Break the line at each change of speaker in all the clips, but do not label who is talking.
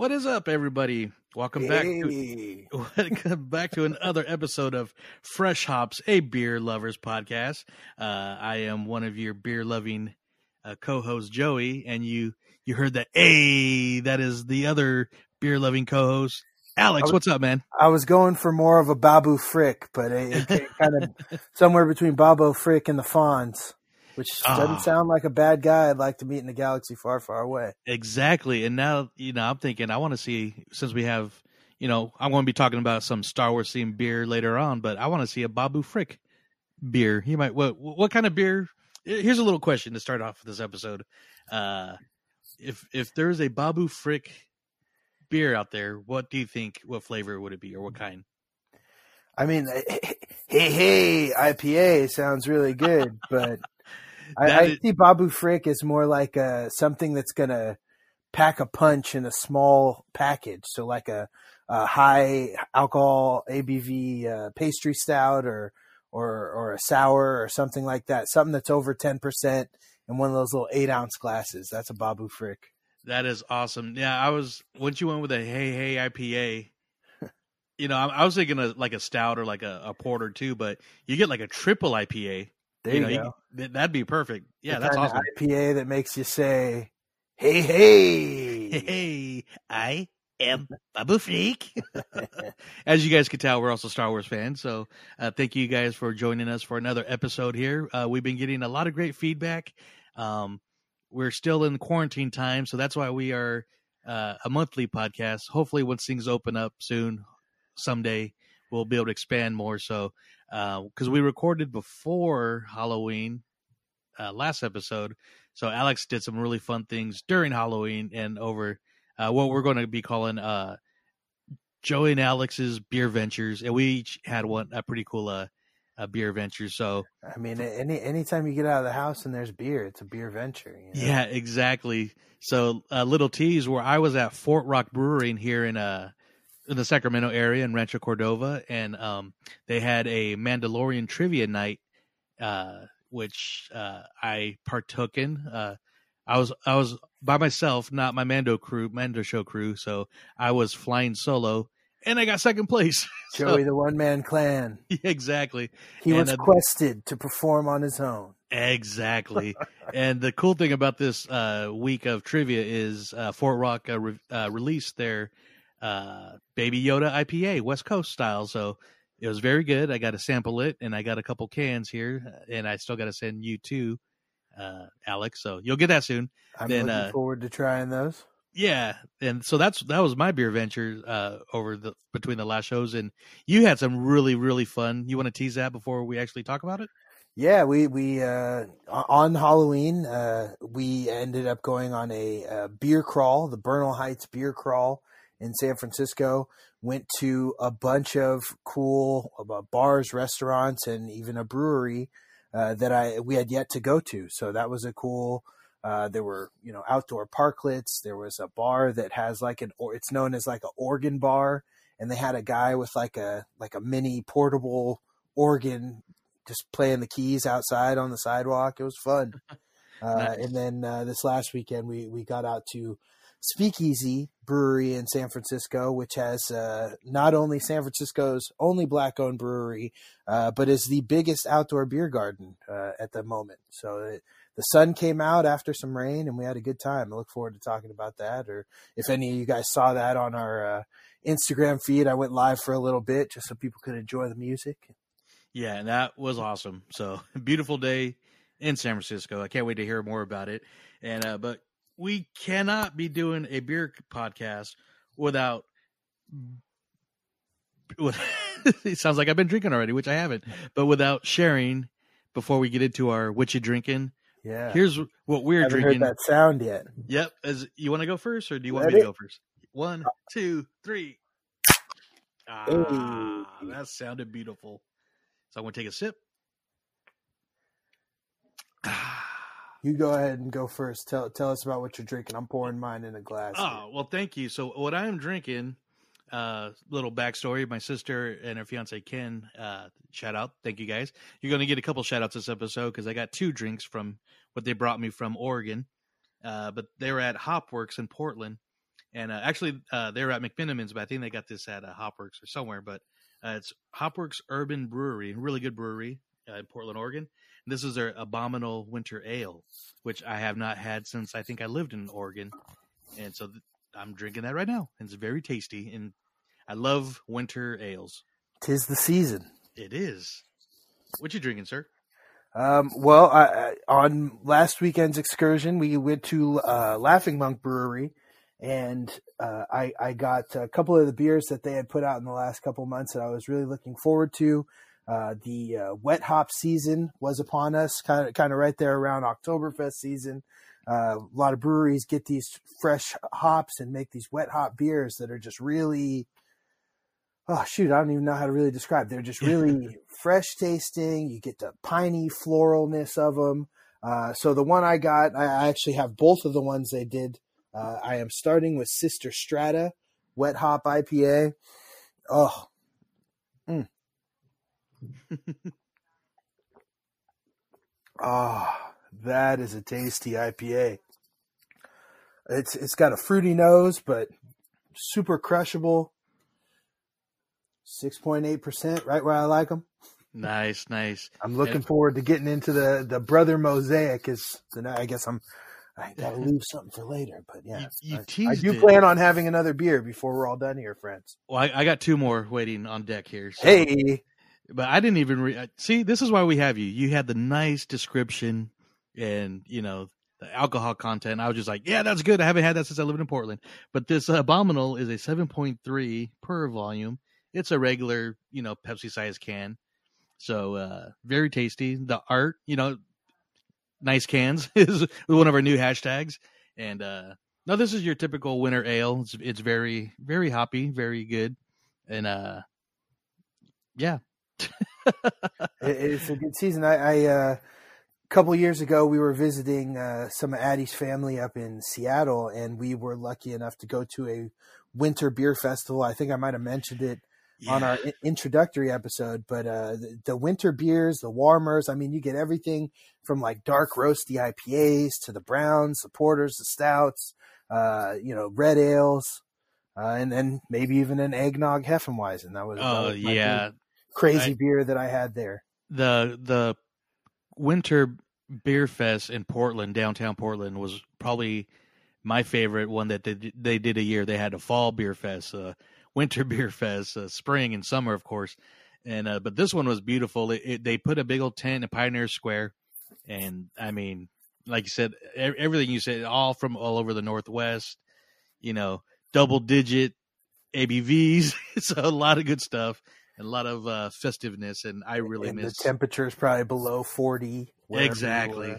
What is up, everybody? Welcome back. To, welcome back to another episode of Fresh Hops, a beer lovers podcast. Uh, I am one of your beer loving uh, co-hosts, Joey, and you you heard that. Hey, that is the other beer loving co-host, Alex.
was,
what's up, man?
I was going for more of a Babu Frick, but it, it kind of somewhere between Babu Frick and the Fonz which doesn't ah. sound like a bad guy I'd like to meet in a galaxy far, far away.
Exactly. And now, you know, I'm thinking I want to see since we have, you know, I'm going to be talking about some Star Wars themed beer later on, but I want to see a Babu Frick beer. He might what what kind of beer? Here's a little question to start off this episode. Uh if if there's a Babu Frick beer out there, what do you think what flavor would it be or what kind?
I mean, hey, hey, IPA sounds really good, but I, I see Babu Frick as more like a, something that's going to pack a punch in a small package. So like a, a high alcohol ABV uh, pastry stout or, or, or a sour or something like that. Something that's over 10% in one of those little eight ounce glasses. That's a Babu Frick.
That is awesome. Yeah. I was, once you went with a Hey, Hey IPA, you know, I, I was thinking of like a stout or like a, a porter too, but you get like a triple IPA
there you, you know,
go. You, that'd be perfect. Yeah, the that's awesome.
IPA that makes you say, "Hey, hey,
hey, I am Babu Frick." As you guys can tell, we're also Star Wars fans. So, uh, thank you guys for joining us for another episode here. Uh, we've been getting a lot of great feedback. Um, we're still in quarantine time, so that's why we are uh, a monthly podcast. Hopefully, once things open up soon, someday we'll be able to expand more. So because uh, we recorded before Halloween uh, last episode. So Alex did some really fun things during Halloween and over uh, what we're going to be calling uh, Joey and Alex's beer ventures, and we each had one a pretty cool uh, a beer venture. So
I mean, any anytime you get out of the house and there's beer, it's a beer venture.
You know? Yeah, exactly. So uh, little tease where I was at Fort Rock Brewing here in uh in the Sacramento area in Rancho Cordova, and um, they had a Mandalorian trivia night, uh, which uh, I partook in. Uh, I was I was by myself, not my Mando crew, Mando show crew. So I was flying solo, and I got second place.
Joey, so, the one man clan.
exactly.
He and, was uh, quested to perform on his own.
Exactly. and the cool thing about this uh, week of trivia is uh, Fort Rock re- released their uh, Baby Yoda IPA, West Coast style. So it was very good. I got to sample it, and I got a couple cans here, and I still got to send you two, uh, Alex. So you'll get that soon.
I'm then, looking uh, forward to trying those.
Yeah, and so that's that was my beer venture uh, over the between the last shows, and you had some really really fun. You want to tease that before we actually talk about it?
Yeah, we we uh, on Halloween uh, we ended up going on a, a, beer crawl, the Bernal Heights beer crawl, in San Francisco. Went to a bunch of cool uh, bars, restaurants, and even a brewery uh, that I we had yet to go to. So that was a cool. Uh, there were you know outdoor parklets. There was a bar that has like an or it's known as like an organ bar, and they had a guy with like a like a mini portable organ just playing the keys outside on the sidewalk. It was fun. Uh, nice. And then uh, this last weekend we we got out to Speakeasy Brewery in San Francisco, which has uh, not only San Francisco's only black owned brewery, uh, but is the biggest outdoor beer garden uh, at the moment. So it, the sun came out after some rain and we had a good time. I look forward to talking about that. Or if any of you guys saw that on our uh, Instagram feed, I went live for a little bit just so people could enjoy the music.
Yeah, and that was awesome. So beautiful day in San Francisco. I can't wait to hear more about it. And uh, but we cannot be doing a beer podcast without. it sounds like I've been drinking already, which I haven't, but without sharing before we get into our what you drinking.
Yeah.
Here's what we're
haven't
drinking.
Heard that sound yet?
Yep. As you want to go first, or do you want me to go first? One, two, three. Ah, that sounded beautiful. So I'm going to take a sip.
You go ahead and go first. Tell tell us about what you're drinking. I'm pouring mine in a glass.
Oh well, thank you. So what I am drinking, uh, little backstory. My sister and her fiance Ken, uh, shout out. Thank you guys. You're going to get a couple shout outs this episode because I got two drinks from what they brought me from Oregon. Uh, but they were at Hopworks in Portland, And uh, actually, uh, they're at McMenamins, but I think they got this at uh, Hopworks or somewhere. But uh, it's Hopworks Urban Brewery, really good brewery uh, in Portland, Oregon. This is their Abominable Winter Ale, which I have not had since I think I lived in Oregon, and so th- I'm drinking that right now, and it's very tasty. And I love winter ales.
Tis the season.
It is. What you drinking, sir?
Um, well, I, I, on last weekend's excursion, we went to uh, Laughing Monk Brewery, and uh, I, I got a couple of the beers that they had put out in the last couple months that I was really looking forward to. Uh, the uh, wet hop season was upon us, kind of kind of right there around Oktoberfest season. Uh, a lot of breweries get these fresh hops and make these wet hop beers that are just really oh shoot, I don't even know how to really describe. They're just really fresh tasting. You get the piney floralness of them. Uh, so the one I got, I actually have both of the ones they did. Uh, I am starting with Sister Strata Wet Hop IPA. Oh, mm. Oh, that is a tasty IPA. It's it's got a fruity nose, but super crushable. Six point eight percent, right where I like them.
Nice, nice.
I'm looking forward to getting into the the brother mosaic. Is I guess I'm I gotta leave something for later, but yeah,
You, you
I, I do
it.
plan on having another beer before we're all done here, friends.
Well, I, I got two more waiting on deck here. so-
Hey,
but I didn't even re- see. This is why we have you. You had the nice description and you know the alcohol content. I was just like, yeah, that's good. I haven't had that since I lived in Portland. But this abominable is a seven point three per volume. It's a regular, you know, Pepsi size can. So uh very tasty. The art, you know, nice cans is one of our new hashtags. And uh no, this is your typical winter ale. It's, it's very, very hoppy, very good, and uh, yeah,
it's a good season. I, I uh, a couple years ago we were visiting uh, some of Addie's family up in Seattle, and we were lucky enough to go to a winter beer festival. I think I might have mentioned it on our i- introductory episode, but uh, the, the winter beers, the warmers. I mean, you get everything from like dark roasty IPAs to the browns, the porters, the stouts. Uh, you know, red ales. Uh, and then maybe even an eggnog Heffenweisen. That was, that
Oh
was
yeah,
crazy
I-
beer that I had there.
the the winter beer fest in Portland, downtown Portland, was probably my favorite one that they did- they did a year. They had a fall beer fest, uh, winter beer fest, uh, spring and summer, of course. And uh, but this one was beautiful. It, it, they put a big old tent in Pioneer Square, and I mean, like you said, everything you said, all from all over the Northwest. You know, double digit ABVs. it's a lot of good stuff and a lot of uh, festiveness, and I really
and
miss
the temperature is probably below 40
Exactly.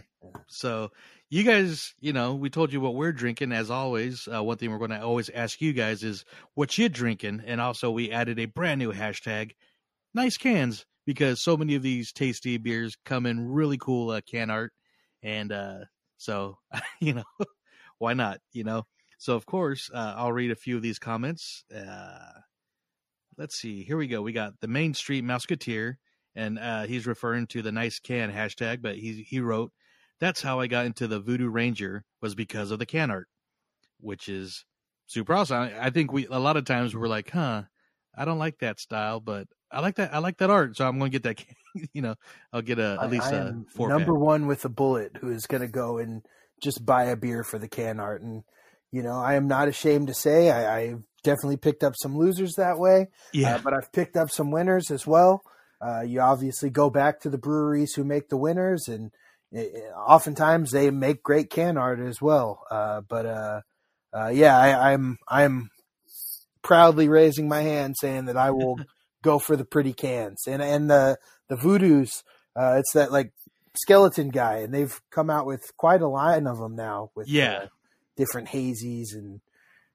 So you guys, you know, we told you what we're drinking. As always, uh, one thing we're going to always ask you guys is what you're drinking, and also we added a brand new hashtag, nice cans, because so many of these tasty beers come in really cool uh, can art, and uh, so you know, why not? You know, so of course uh, I'll read a few of these comments. Let's see, here we go. We got the Main Street Musketeer and uh, he's referring to the nice can hashtag. But he he wrote, "That's how I got into the Voodoo Ranger was because of the can art, which is super awesome. I, think we a lot of times we're like, huh, I don't like that style, but I like that I like that art, so I'm going to get that. Can. you know, I'll get a at least a four
number
pack.
one with a bullet who is going to go and just buy a beer for the can art. And, you know, I am not ashamed to say I, I've definitely picked up some losers that way.
Yeah,
Uh, but I've picked up some winners as well. Uh, you obviously go back to the breweries who make the winners, and eh, eh, oftentimes they make great can art as well. Uh, but uh, uh, yeah, I, I'm I'm proudly raising my hand, saying that I will go for the pretty cans and and the the voodoos. Uh, it's that like skeleton guy, and they've come out with quite a line of them now with
Yeah.
uh, different hazies, and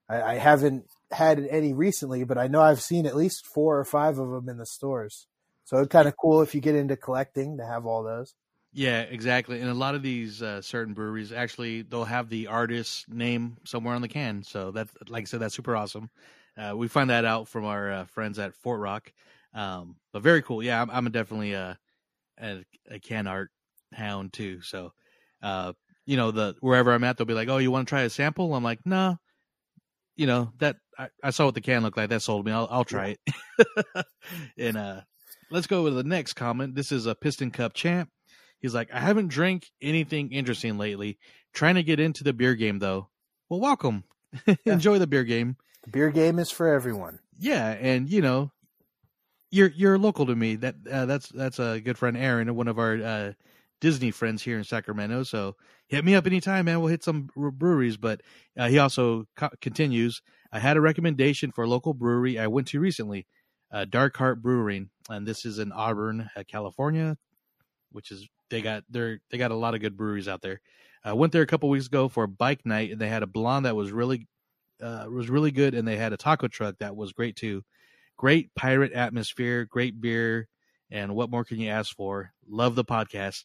I, I haven't had any recently, but I know I've seen at least four or five of them in the stores. So it's kind of cool if you get into collecting to have all those.
Yeah, exactly. And a lot of these uh, certain breweries actually they'll have the artist's name somewhere on the can. So that's like I said, that's super awesome. Uh, we find that out from our uh, friends at Fort Rock. Um, but very cool. Yeah, I'm, I'm definitely a, a a can art hound too. So, uh, you know, the wherever I'm at, they'll be like, "Oh, you want to try a sample?" I'm like, "No, you know that I, I, saw what the can looked like. That sold me. I'll, I'll try it. and uh, let's go with the next comment. This is a Piston Cup champ. He's like, I haven't drank anything interesting lately. Trying to get into the beer game though. Well, welcome. Enjoy the beer game.
The beer game is for everyone.
Yeah, and you know, you're you're local to me. That uh, that's that's a good friend Aaron, one of our uh, Disney friends here in Sacramento. So hit me up anytime, man. We'll hit some breweries. But uh, he also co- continues. I had a recommendation for a local brewery I went to recently, uh, Dark Heart Brewing, and this is in Auburn, uh, California, which is they got they they got a lot of good breweries out there. I went there a couple weeks ago for a bike night, and they had a blonde that was really uh, was really good, and they had a taco truck that was great too. Great pirate atmosphere, great beer, and what more can you ask for? Love the podcast.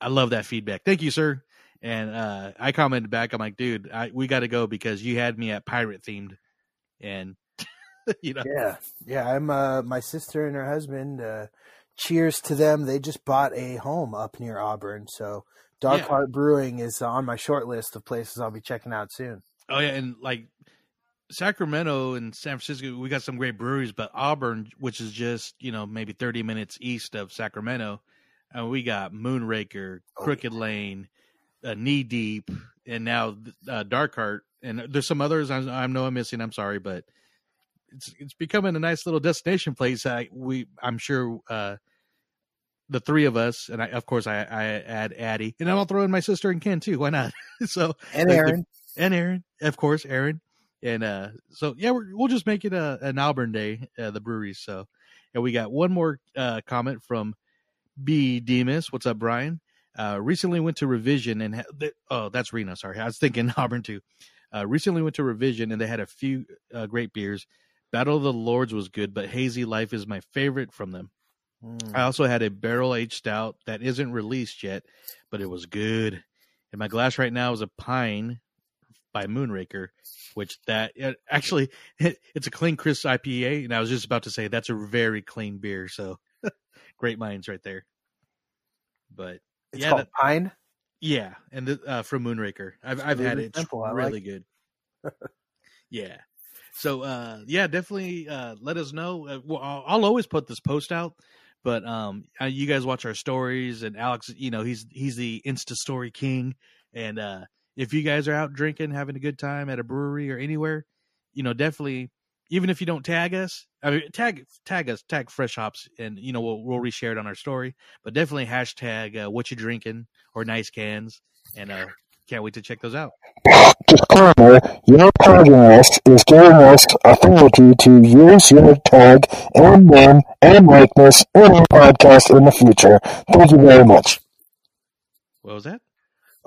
I love that feedback. Thank you, sir. And uh, I commented back. I'm like, dude, I, we got to go because you had me at pirate themed, and you know,
yeah, yeah. I'm uh, my sister and her husband. Uh, cheers to them. They just bought a home up near Auburn, so Dark yeah. Heart Brewing is on my short list of places I'll be checking out soon.
Oh yeah, and like Sacramento and San Francisco, we got some great breweries, but Auburn, which is just you know maybe 30 minutes east of Sacramento, and we got Moonraker, oh, Crooked Lane, uh, Knee Deep, and now uh, Dark Heart, and there's some others I, I know I'm missing. I'm sorry, but it's it's becoming a nice little destination place. I we I'm sure uh, the three of us, and I of course I, I add Addie, and I'll throw in my sister and Ken too. Why not? so
and Aaron
the, and Aaron, of course, Aaron, and uh, so yeah, we will just make it a an Auburn day, uh, the breweries. So, and we got one more uh, comment from B Demas. What's up, Brian? Uh, recently went to Revision and ha- oh, that's Reno. Sorry, I was thinking Auburn too. Uh, recently went to Revision and they had a few uh, great beers. Battle of the Lords was good, but Hazy Life is my favorite from them. Mm. I also had a barrel aged stout that isn't released yet, but it was good. And my glass right now is a Pine by Moonraker, which that actually it, it's a clean, crisp IPA. And I was just about to say that's a very clean beer. So great minds right there. But
it's yeah, called that, Pine.
Yeah, and the, uh, from Moonraker, I've I've had it. It's really like good. yeah. So uh, yeah, definitely uh, let us know. Uh, well, I'll, I'll, always put this post out, but um, uh, you guys watch our stories, and Alex, you know, he's he's the Insta story king, and uh, if you guys are out drinking, having a good time at a brewery or anywhere, you know, definitely even if you don't tag us, I mean, tag tag us, tag Fresh Hops, and you know we'll we'll reshare it on our story. But definitely hashtag uh, what you drinking or nice cans, and uh, can't wait to check those out.
Disclaimer: Your tagging list is giving us authority to use your tag and name and likeness in our podcast in the future. Thank you very much.
What was that?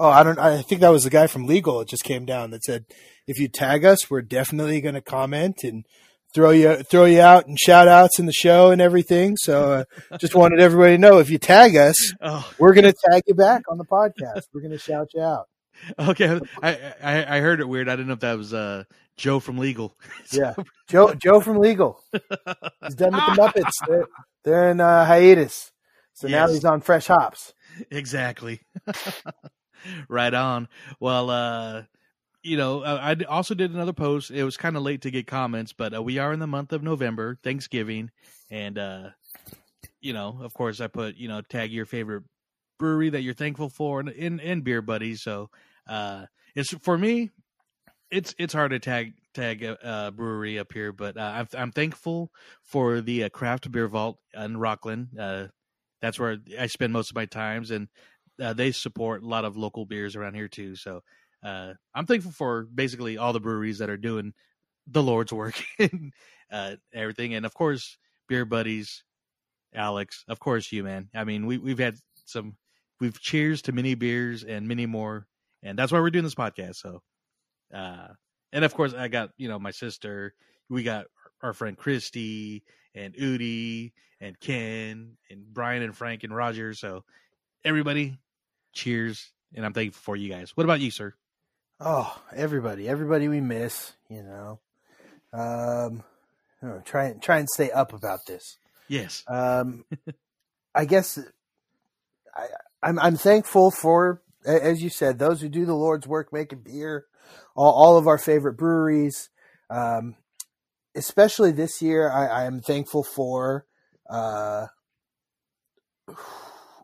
Oh, I don't. I think that was the guy from Legal. It just came down that said if you tag us, we're definitely going to comment and throw you throw you out and shout outs in the show and everything. So uh, just wanted everybody to know if you tag us, oh. we're going to tag you back on the podcast. We're going to shout you out.
Okay, I, I, I heard it weird. I didn't know if that was uh, Joe from Legal.
yeah, Joe Joe from Legal. He's done with the Muppets. They're, they're in uh, hiatus, so yes. now he's on Fresh Hops.
Exactly. right on. Well, uh, you know, I also did another post. It was kind of late to get comments, but uh, we are in the month of November, Thanksgiving, and uh, you know, of course, I put you know tag your favorite brewery that you're thankful for in in, in beer buddies. So uh, it's for me, it's it's hard to tag tag a, a brewery up here, but uh, I'm I'm thankful for the uh, craft beer vault in Rocklin. Uh, that's where I spend most of my times, and uh, they support a lot of local beers around here too. So uh, I'm thankful for basically all the breweries that are doing the Lord's work and uh, everything, and of course, beer buddies, Alex, of course, you man. I mean, we we've had some, we've cheers to many beers and many more, and that's why we're doing this podcast. So, uh, and of course, I got you know my sister. We got our friend Christy and Udi and Ken and Brian and Frank and Roger. So, everybody, cheers, and I'm thankful for you guys. What about you, sir?
Oh, everybody, everybody we miss, you know. Um, try and try and stay up about this.
Yes.
Um, I guess I, I'm I'm thankful for as you said, those who do the Lord's work making beer, all, all of our favorite breweries, um, especially this year, I, I am thankful for. Uh,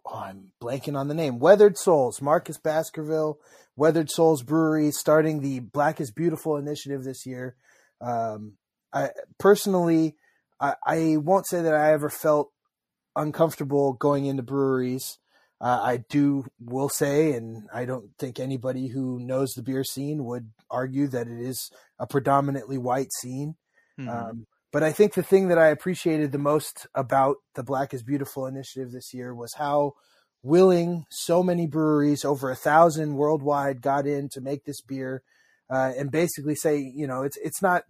oh, I'm blanking on the name. Weathered Souls, Marcus Baskerville, Weathered Souls Brewery, starting the Black is Beautiful initiative this year. Um, I personally, I, I won't say that I ever felt uncomfortable going into breweries. Uh, I do will say, and I don't think anybody who knows the beer scene would argue that it is a predominantly white scene. Mm-hmm. Um, but I think the thing that I appreciated the most about the Black is Beautiful initiative this year was how willing so many breweries, over a thousand worldwide, got in to make this beer, uh, and basically say, you know, it's it's not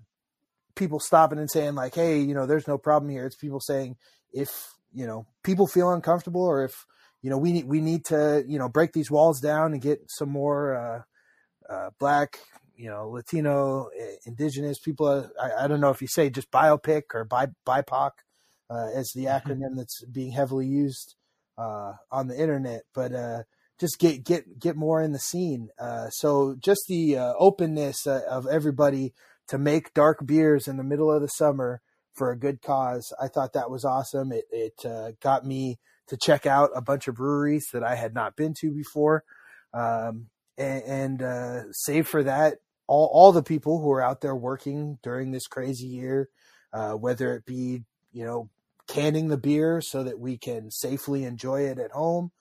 people stopping and saying like, hey, you know, there's no problem here. It's people saying if you know people feel uncomfortable or if you know we need we need to you know break these walls down and get some more uh, uh, black you know Latino eh, indigenous people uh, I, I don't know if you say just biopic or bi, BIPOC uh, as the mm-hmm. acronym that's being heavily used uh, on the internet but uh, just get get get more in the scene so just the openness of everybody to make dark beers in the middle of the summer for a good cause I thought that was awesome it it got me to check out a bunch of breweries that I had not been to before. Um, and, and uh, save for that, all, all the people who are out there working during this crazy year, uh, whether it be, you know, canning the beer so that we can safely enjoy it at home,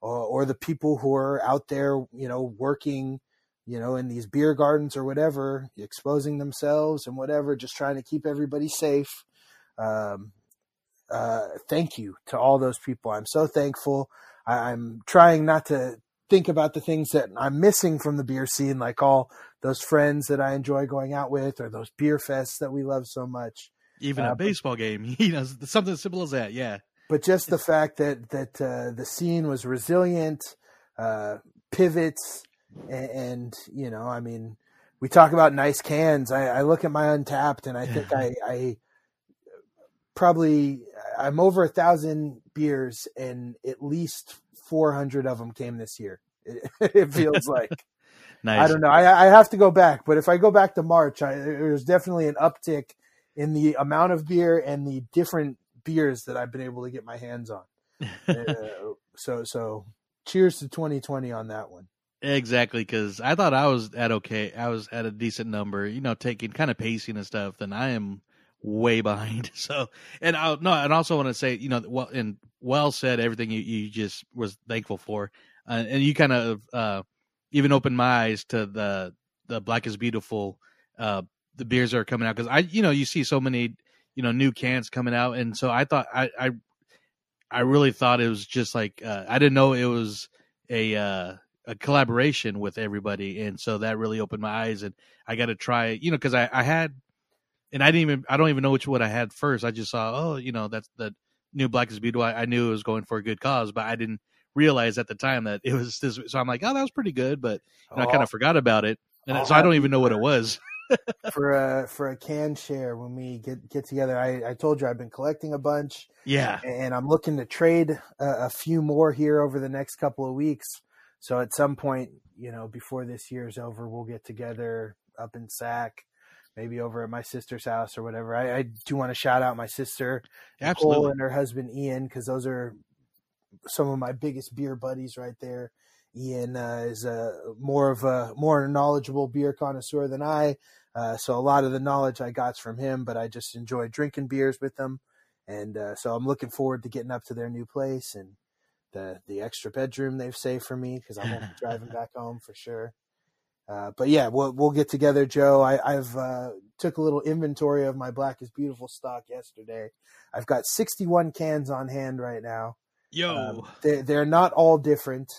or, or the people who are out there, you know, working, you know, in these beer gardens or whatever, exposing themselves and whatever, just trying to keep everybody safe. Um, uh, thank you to all those people. I'm so thankful. I, I'm trying not to think about the things that I'm missing from the beer scene, like all those friends that I enjoy going out with, or those beer fests that we love so much.
Even uh, a baseball game, you know, something as simple as that. Yeah.
But just the fact that that uh, the scene was resilient, uh, pivots, and, and, you know, I mean, we talk about nice cans. I, I look at my Untappd and I think I, I probably I'm over a thousand beers, and at least 400 of them came this year. It, it feels like. Nice. I don't know. I, I, have to go back, but if I go back to March, I, there's definitely an uptick in the amount of beer and the different beers that I've been able to get my hands on. uh, so, so cheers to 2020 on that one.
Exactly, because I thought I was at okay. I was at a decent number, you know, taking kind of pacing and stuff. Then I am way behind. So, and I no, and also want to say, you know, well, and well said everything you, you just was thankful for, uh, and you kind of uh, even opened my eyes to the the Black is Beautiful, uh, the beers that are coming out because I, you know, you see so many, you know, new cans coming out, and so I thought I I, I really thought it was just like uh, I didn't know it was a uh, a collaboration with everybody, and so that really opened my eyes, and I got to try, you know, because I I had and I didn't even I don't even know which one I had first. I just saw oh you know that's the new Black is Beautiful. I, I knew it was going for a good cause, but I didn't realize at the time that it was this. So I'm like oh that was pretty good, but oh, I kind of forgot about it, and oh, so I don't even know what it was.
for a for a can share when we get get together, I, I told you I've been collecting a bunch.
Yeah,
and I'm looking to trade a, a few more here over the next couple of weeks. So at some point, you know, before this year's over, we'll get together up in Sac maybe over at my sister's house or whatever. I, I do want to shout out my sister,
Absolutely. Nicole,
and her husband Ian, because those are some of my biggest beer buddies right there. Ian uh, is a more of a more knowledgeable beer connoisseur than I, uh, so a lot of the knowledge I got from him. But I just enjoy drinking beers with them, and uh, so I'm looking forward to getting up to their new place and the the extra bedroom they've saved for me because I won't be driving back home for sure. Uh, but yeah, we'll we'll get together, Joe. I, have uh, took a little inventory of my Black is Beautiful stock yesterday. I've got 61 cans on hand right now.
Yo, um,
they're, they're not all different,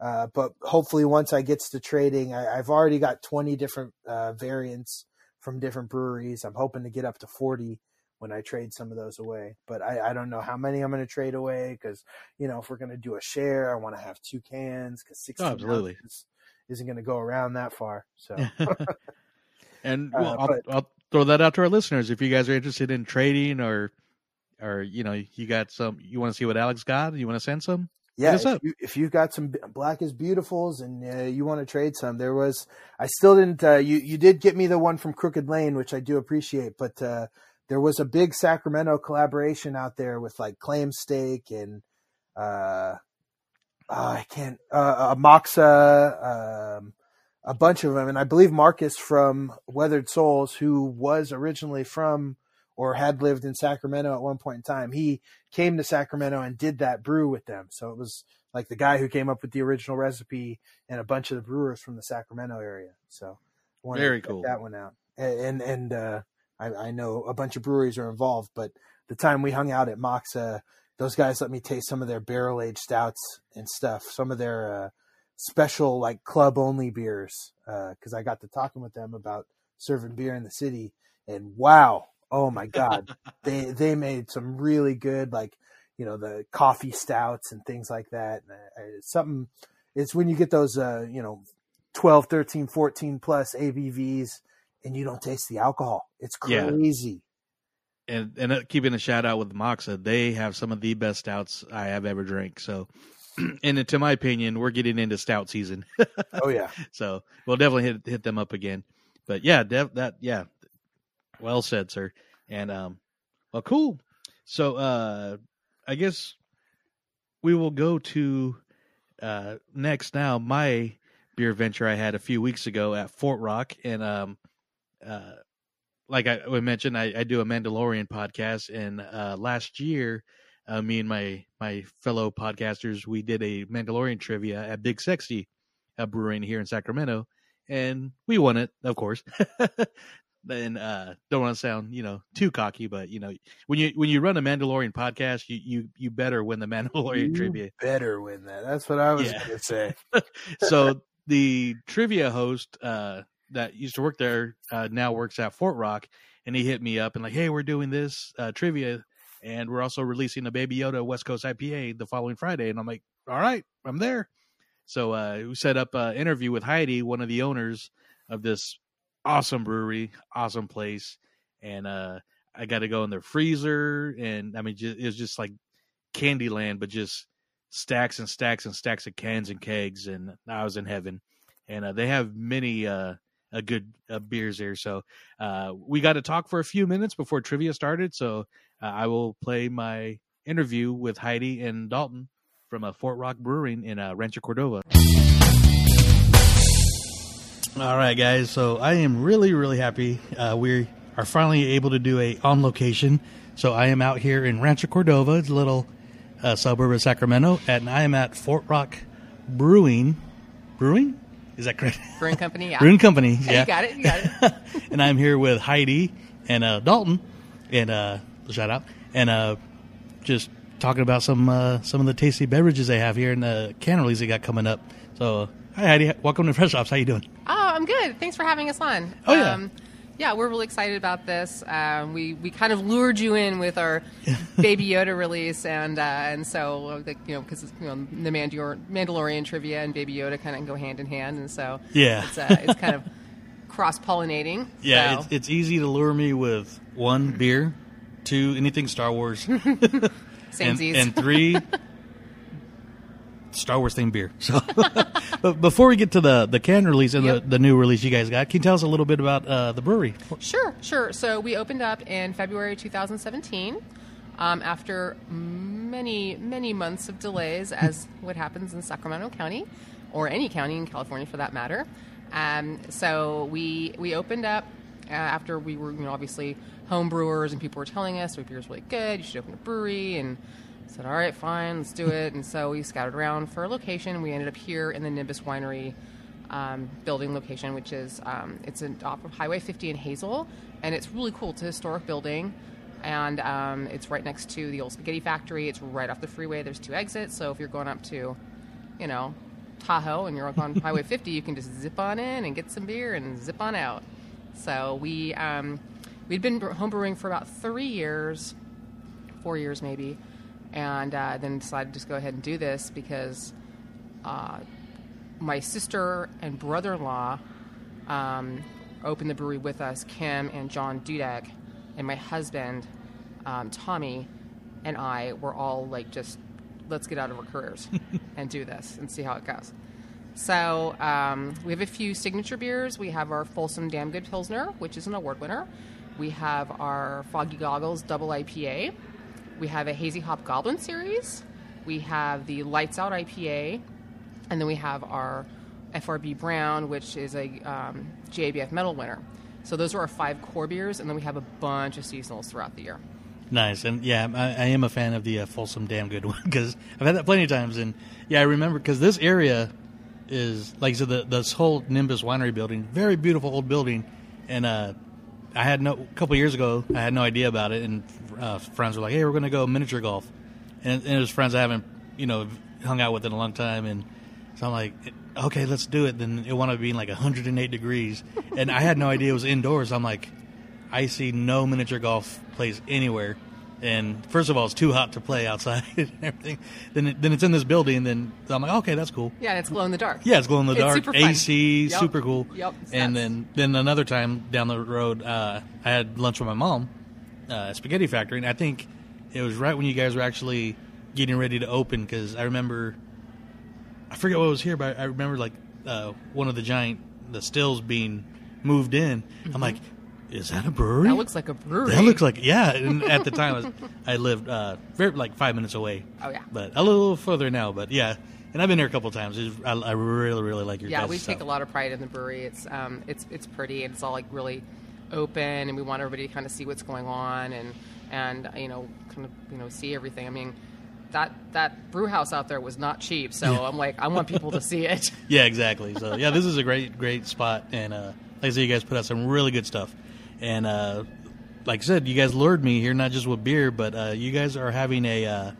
uh, but hopefully once I gets to trading, I, have already got 20 different uh, variants from different breweries. I'm hoping to get up to 40 when I trade some of those away. But I, I don't know how many I'm going to trade away because you know if we're going to do a share, I want to have two cans because 60 oh, absolutely. Isn't going to go around that far. So,
and uh, well, uh, I'll, but, I'll, throw that out to our listeners if you guys are interested in trading or, or you know, you got some, you want to see what Alex got, you want to send some.
Yeah, if,
up.
you, if you've got some black Blackest Beautifuls and uh, you want to trade some, there was. I still didn't. Uh, you you did get me the one from Crooked Lane, which I do appreciate, but uh, there was a big Sacramento collaboration out there with like Claimstake and uh, oh, I can't uh, uh, Moksa, um, a bunch of them, and I believe Marcus from Weathered Souls, who was originally from or had lived in Sacramento at one point in time, he came to Sacramento and did that brew with them. So it was like the guy who came up with the original recipe and a bunch of the brewers from the Sacramento area. So wanted
Very
to
cool.
that one out. And and, uh, I, I know a bunch of breweries are involved, but the time we hung out at Moksa, those guys let me taste some of their barrel aged stouts and stuff, some of their uh, special like club only beers, because I got to talking with them about serving beer in the city, and wow, oh my god, they they made some really good like you know the coffee stouts and things like that. Uh, it's something it's when you get those uh, you know 12, 13, 14 plus ABVs and you don't taste the alcohol. It's
Yeah.
crazy.
and and uh, keeping a shout out with Moksa, they have some of the best stouts I have ever drank. So, and to my opinion, we're getting into stout season,
Oh yeah.
so we'll definitely hit hit them up again. But yeah, dev, that yeah, well said, sir. And um, well, cool. So uh, I guess we will go to uh next now. My beer venture I had a few weeks ago at Fort Rock, and um, uh, like I mentioned, I, I do a Mandalorian podcast, and uh, last year, uh, me and my my fellow podcasters, we did a Mandalorian trivia at Big Sexy uh, Brewing here in Sacramento, and we won it, of course. and uh, don't want to sound you know too cocky, but you know when you when you run a Mandalorian podcast, you you you better win the Mandalorian
You
trivia.
better win that. That's what I was
Yeah.
gonna say.
so the trivia host uh, that used to work there uh, now works at Fort Rock, and he hit me up and like, "Hey, we're doing this uh, trivia, and we're also releasing a Baby Yoda West Coast IPA the following Friday." And I'm like, "All right, I'm there." So uh, we set up an interview with Heidi, one of the owners of this awesome brewery, awesome place, and uh, I got to go in their freezer, and I mean, it was just like Candyland, but just stacks and stacks and stacks of cans and kegs, and I was in heaven. And uh, they have many uh, uh, good uh, beers there, so uh, we got to talk for a few minutes before trivia started. So uh, I will play my interview with Heidi and Dalton from uh, Fort Rock Brewing in Rancho Cordova. All right, guys. So I am really, really happy. Uh, we are finally able to do a on location. So I am out here in Rancho Cordova, it's a little uh, suburb of Sacramento, and I am at Fort Rock Brewing. Brewing? Is that correct?
Brewing company, yeah.
Brewing Company.
Yeah, You got it. You got it.
and I'm here with Heidi and uh, Dalton, and uh, shout out, and uh, just talking about some uh, some of the tasty beverages they have here and the can release they got coming up. So, hi Heidi, welcome to Fresh Hops. How you doing?
Oh, I'm good. Thanks for having us on.
Oh, yeah.
Um, yeah, we're really excited about this. Um, we we kind of lured you in with our Baby Yoda release, and uh, and so uh, the, you know because you know the Mandalor- Mandalorian trivia and Baby Yoda kind of go hand in hand, and so
Yeah.
it's uh, it's kind of cross pollinating.
Yeah,
so.
it's, it's easy to lure me with one beer, two anything Star Wars, and, and three Star Wars themed beer. So, but before we get to the the can release and
Yep.
the, the new release you guys got, can you tell us a little bit about uh, the brewery?
Sure, sure. So we opened up in February 2017 um, after many, many months of delays, as what happens in Sacramento County or any county in California for that matter. Um, so we we opened up uh, after we were, you know, obviously home brewers and people were telling us our beer is really good. You should open a brewery and. Said all right, fine, let's do it. And so we scouted around for a location. We ended up here in the Nimbus Winery um, building location, which is um, it's an off of Highway 50 in Hazel, and it's really cool. It's a historic building, and um, it's right next to the old spaghetti factory. It's right off the freeway. There's two exits, so if you're going up to, you know, Tahoe and you're on Highway 50, you can just zip on in and get some beer and zip on out. So we um, we'd been homebrewing for about three years, four years maybe, and uh, then decided to just go ahead and do this because uh, my sister and brother-in-law um, opened the brewery with us, Kim and John Dudek, and my husband, um, Tommy, and I were all like just let's get out of our careers and do this and see how it goes. So um, we have a few signature beers. We have our Folsom Damn Good Pilsner, which is an award winner. We have our Foggy Goggles Double IPA. We have a Hazy Hop Goblin series. We have the Lights Out IPA, and then we have our FRB Brown, which is a um, Medal winner. So those are our five core beers, and then we have a bunch of seasonals throughout the year.
Nice, and yeah, I, I am a fan of the uh, Folsom Damn Good one because I've had that plenty of times, and yeah, I remember because this area is like so the this whole Nimbus Winery building, very beautiful old building, and uh, I had no a couple years ago I had no idea about it, and uh, friends were like, "Hey, we're going to go miniature golf," and, and it was friends I haven't you know hung out with in a long time, and so I'm like, "Okay, let's do it." Then it wound up being like 108 degrees, and I had no idea it was indoors. I'm like, I see no miniature golf place anywhere. And first of all, it's too hot to play outside and everything. Then, it, then it's in this building. And then I'm like, okay, that's cool.
Yeah, it's glow in the dark.
Yeah, it's glow in the
It's
dark.
super.
AC,
Yep.
super cool.
Yep,
And
nuts.
then then another time down the road, uh, I had lunch with my mom uh, Spaghetti Factory, and I think it was right when you guys were actually getting ready to open because I remember, I forget what was here, but I remember like uh, one of the giant the stills being moved in. I'm like, is that a brewery?
Mm-hmm. That looks like a brewery.
That looks like yeah. And at the time, I, was, I lived uh, very like five minutes away.
Oh, yeah.
but a little further now. But yeah, and I've been here a couple times. I, I really really like your
yeah,
guys'
we
stuff.
take a lot of pride in the brewery. It's um, it's it's pretty and it's all like really open, and we want everybody to kind of see what's going on and and you know kind of you know see everything. I mean. That, that brew house out there was not cheap, so I'm like, I want people to see it.
Yeah, exactly. So yeah, this is a great great spot, and uh, like I said, you guys put out some really good stuff. And uh, like I said, you guys lured me here not just with beer, but uh, you guys are having a uh,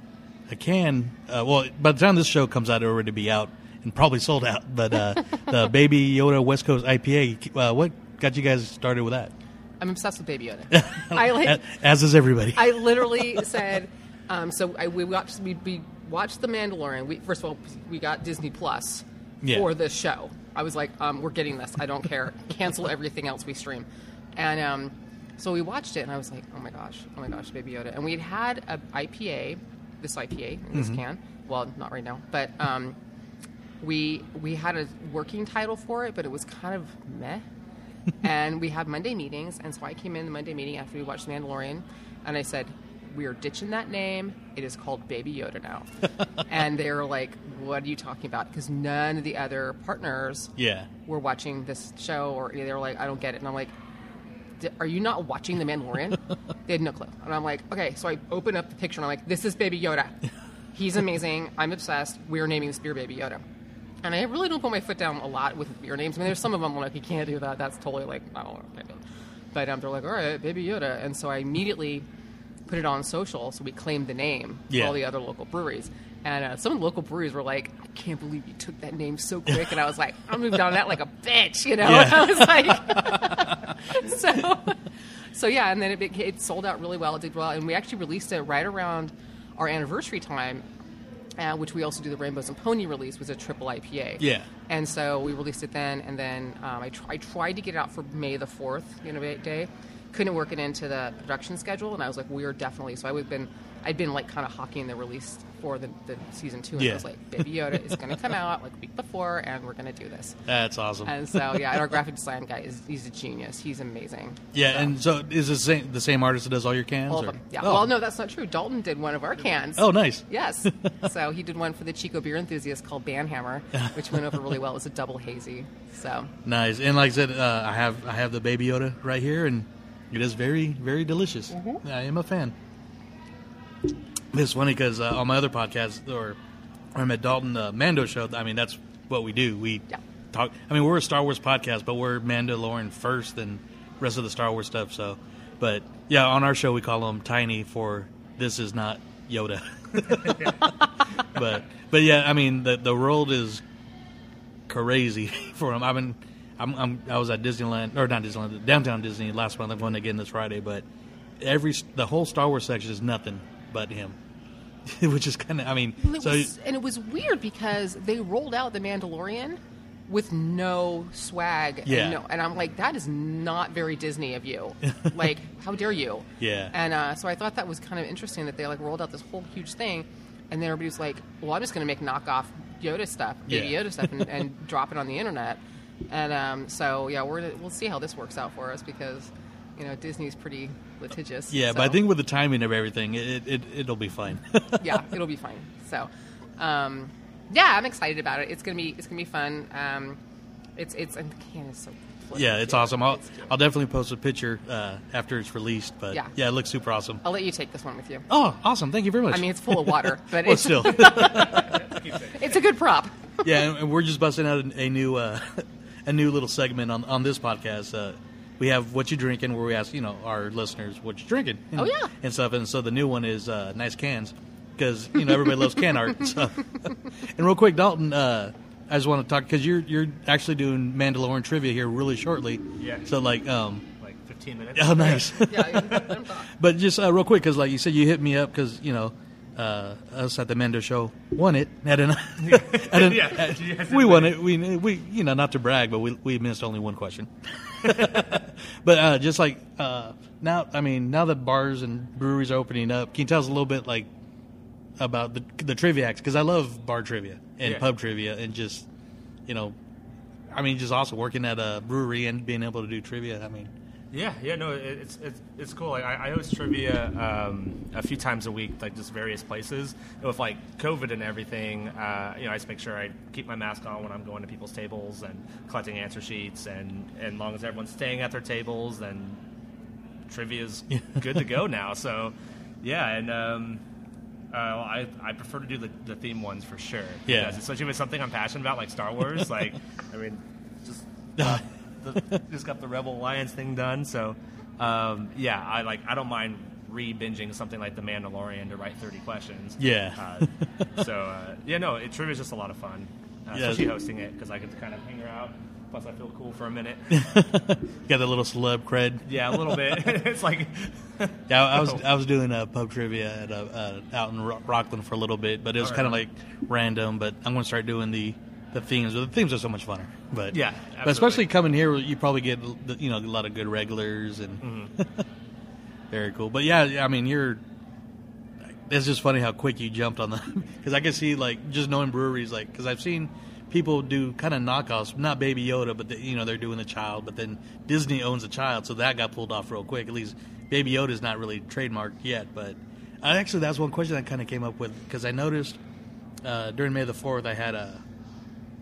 a can. Uh, well, by the time this show comes out, it'll already be out and probably sold out. But uh, the Baby Yoda West Coast IPA. Uh, what got you guys started with that?
I'm obsessed with Baby Yoda. I like
As is everybody.
I literally said, um, so I, we watched we, we watched The Mandalorian. We, first of all, we got Disney Plus
Yeah.
for this show. I was like, um, we're getting this. I don't care. Cancel everything else we stream. And um, so we watched it, and I was like, oh my gosh, oh my gosh, Baby Yoda. And we had had a IPA, this IPA in this can. Well, not right now, but um, we we had a working title for it, but it was kind of meh. And we had Monday meetings, and so I came in the Monday meeting after we watched Mandalorian, and I said, "We are ditching that name. It is called Baby Yoda now." and they were like, "What are you talking about?" Because none of the other partners
yeah.
were watching this show, or they were like, "I don't get it," and I'm like. "D- Are you not watching The Mandalorian? they had no clue. And I'm like, okay, so I open up the picture and I'm like, this is Baby Yoda. He's amazing. I'm obsessed. We're naming this beer Baby Yoda. And I really don't put my foot down a lot with beer names. I mean, there's some of them like, you can't do that. That's totally like, i don't okay. But um, they're like, all right, Baby Yoda. And so I immediately put it on social, so we claimed the name for
Yeah.
all the other local breweries. And uh, some of the local breweries were like, I can't believe you took that name so quick. And I was like, I moved on that like a bitch, you know?
Yeah.
I was like, so, so yeah, and then it, it sold out really well. It did well. And we actually released it right around our anniversary time, uh, which we also do the Rainbows and Pony release, was a triple IPA.
Yeah.
And so we released it then, and then um, I, tr- I tried to get it out for May the 4th, you know, day. Couldn't work it into the production schedule, and I was like, we're definitely. So I would have been, I'd been like kind of hawking the release for the, the season two, and
Yeah.
I was like, Baby Yoda is going to come out like a week before, and we're going to do this.
That's awesome.
And so yeah, and our graphic design guy is he's a genius. He's amazing.
yeah,
So-
and so is the same the same artist that does all your cans?
all of them. Yeah.
Oh.
Well, no, that's not true. Dalton did one of our cans.
Oh, nice.
Yes. so he did one for the Chico beer enthusiast called Banhammer, which went over really well. It was a double hazy. So
Nice, and like I said, uh, I have I have the Baby Yoda right here, and it is very very delicious.
Mm-hmm.
I am a fan. It's funny because uh, on my other podcast, or I'm at Dalton uh, Mando show. I mean, that's what we do. We
Yeah.
talk. I mean, we're a Star Wars podcast, but we're Mandalorian first, and rest of the Star Wars stuff. So, but yeah, on our show we call him Tiny for this is not Yoda. but but yeah, I mean the the world is crazy for him. I've been, I'm, I'm, I was at Disneyland or not Disneyland, downtown Disney last month. I'm going again this Friday, but every the whole Star Wars section is nothing but him, which is kind of. I mean,
Well, it
so
was, and it was weird because they rolled out the Mandalorian with no swag.
Yeah.
And, no, and I'm like, that is not very Disney of you. like, how dare you?
Yeah.
And uh, so I thought that was kind of interesting that they like rolled out this whole huge thing. and then everybody's like, "Well, I'm just going to make knockoff Yoda stuff, baby
Yeah.
Yoda stuff, and, and drop it on the internet." And um, so yeah, we're we'll see how this works out for us because you know Disney's pretty litigious.
Yeah, but I think with the timing of everything, it, it it'll be fine.
yeah, it'll be fine. So, um, yeah, I'm excited about it. It's gonna be it's gonna be fun. Um, it's it's and the can is so.
yeah, it's
cute.
awesome. I'll
It's.
I'll definitely post a picture uh, after it's released. But
Yeah.
yeah, it looks super awesome.
I'll let you take this one with you.
Oh, awesome! Thank you very much.
I mean, it's full of water, but
well,
it's
still,
it's a good prop.
yeah, and- and we're just busting out a, a new uh, a new little segment on on this podcast. Uh, we have what you drinking, where we ask you know our listeners what you drinking. And,
Oh, yeah.
and stuff. And so the new one is uh, nice cans because you know everybody loves can art and stuff. and real quick, Dalton, uh, I just want to talk because you're you're actually doing Mandalorian trivia here really shortly.
Yeah.
So like, um,
like 15 minutes.
oh, nice.
Yeah, let him talk.
But just uh, real quick, because like you said, you hit me up because you know uh, us at the Mendo show won it. At an, at an-
Yeah,
at- we won it. We we you know not to brag, but we we missed only one question. but uh, just like uh, now, I mean, now that bars and breweries are opening up, can you tell us a little bit like about the the trivia acts? Because I love bar trivia and
Yeah.
pub trivia, and just you know, I mean, just also working at a brewery and being able to do trivia. I mean.
Yeah, yeah, no, it, it's it's it's cool. Like, I, I host trivia um, a few times a week, like just various places. With like COVID and everything, uh, you know, I just make sure I keep my mask on when I'm going to people's tables and collecting answer sheets, and and long as everyone's staying at their tables, then trivia's good to go now. So, yeah, and. Um, uh, well, I, I prefer to do the, the theme ones for sure.
Yeah.
Because especially with something I'm passionate about, like Star Wars. like, I mean, just the, just got the Rebel Alliance thing done. So, um, yeah, I like. I don't mind re binging something like The Mandalorian to write 30 questions.
Yeah.
Uh, so, uh, yeah, no, it, trivia is just a lot of fun, uh,
Yeah.
especially hosting it because I get to kind of hang out. Plus, I feel cool for a minute.
Got that little celeb cred.
yeah, a little bit. it's like,
Yeah, I was I was doing a pub trivia at a, uh, out in Rocklin for a little bit, but it was
All
kind of like random. But I'm going to start doing the the themes. The themes are so much funner. But
Yeah,
but especially coming here, you probably get you know a lot of good regulars and
Mm-hmm.
very cool. But yeah, I mean you're. It's just funny how quick you jumped on the because I can see like just knowing breweries like because I've seen people do kind of knockoffs, not Baby Yoda, but the, you know they're doing the child, but then Disney owns the child, so that got pulled off real quick. At least Baby Yoda is not really trademarked yet, but I actually that's one question I kind of came up with because I noticed uh, during May the Fourth I had a,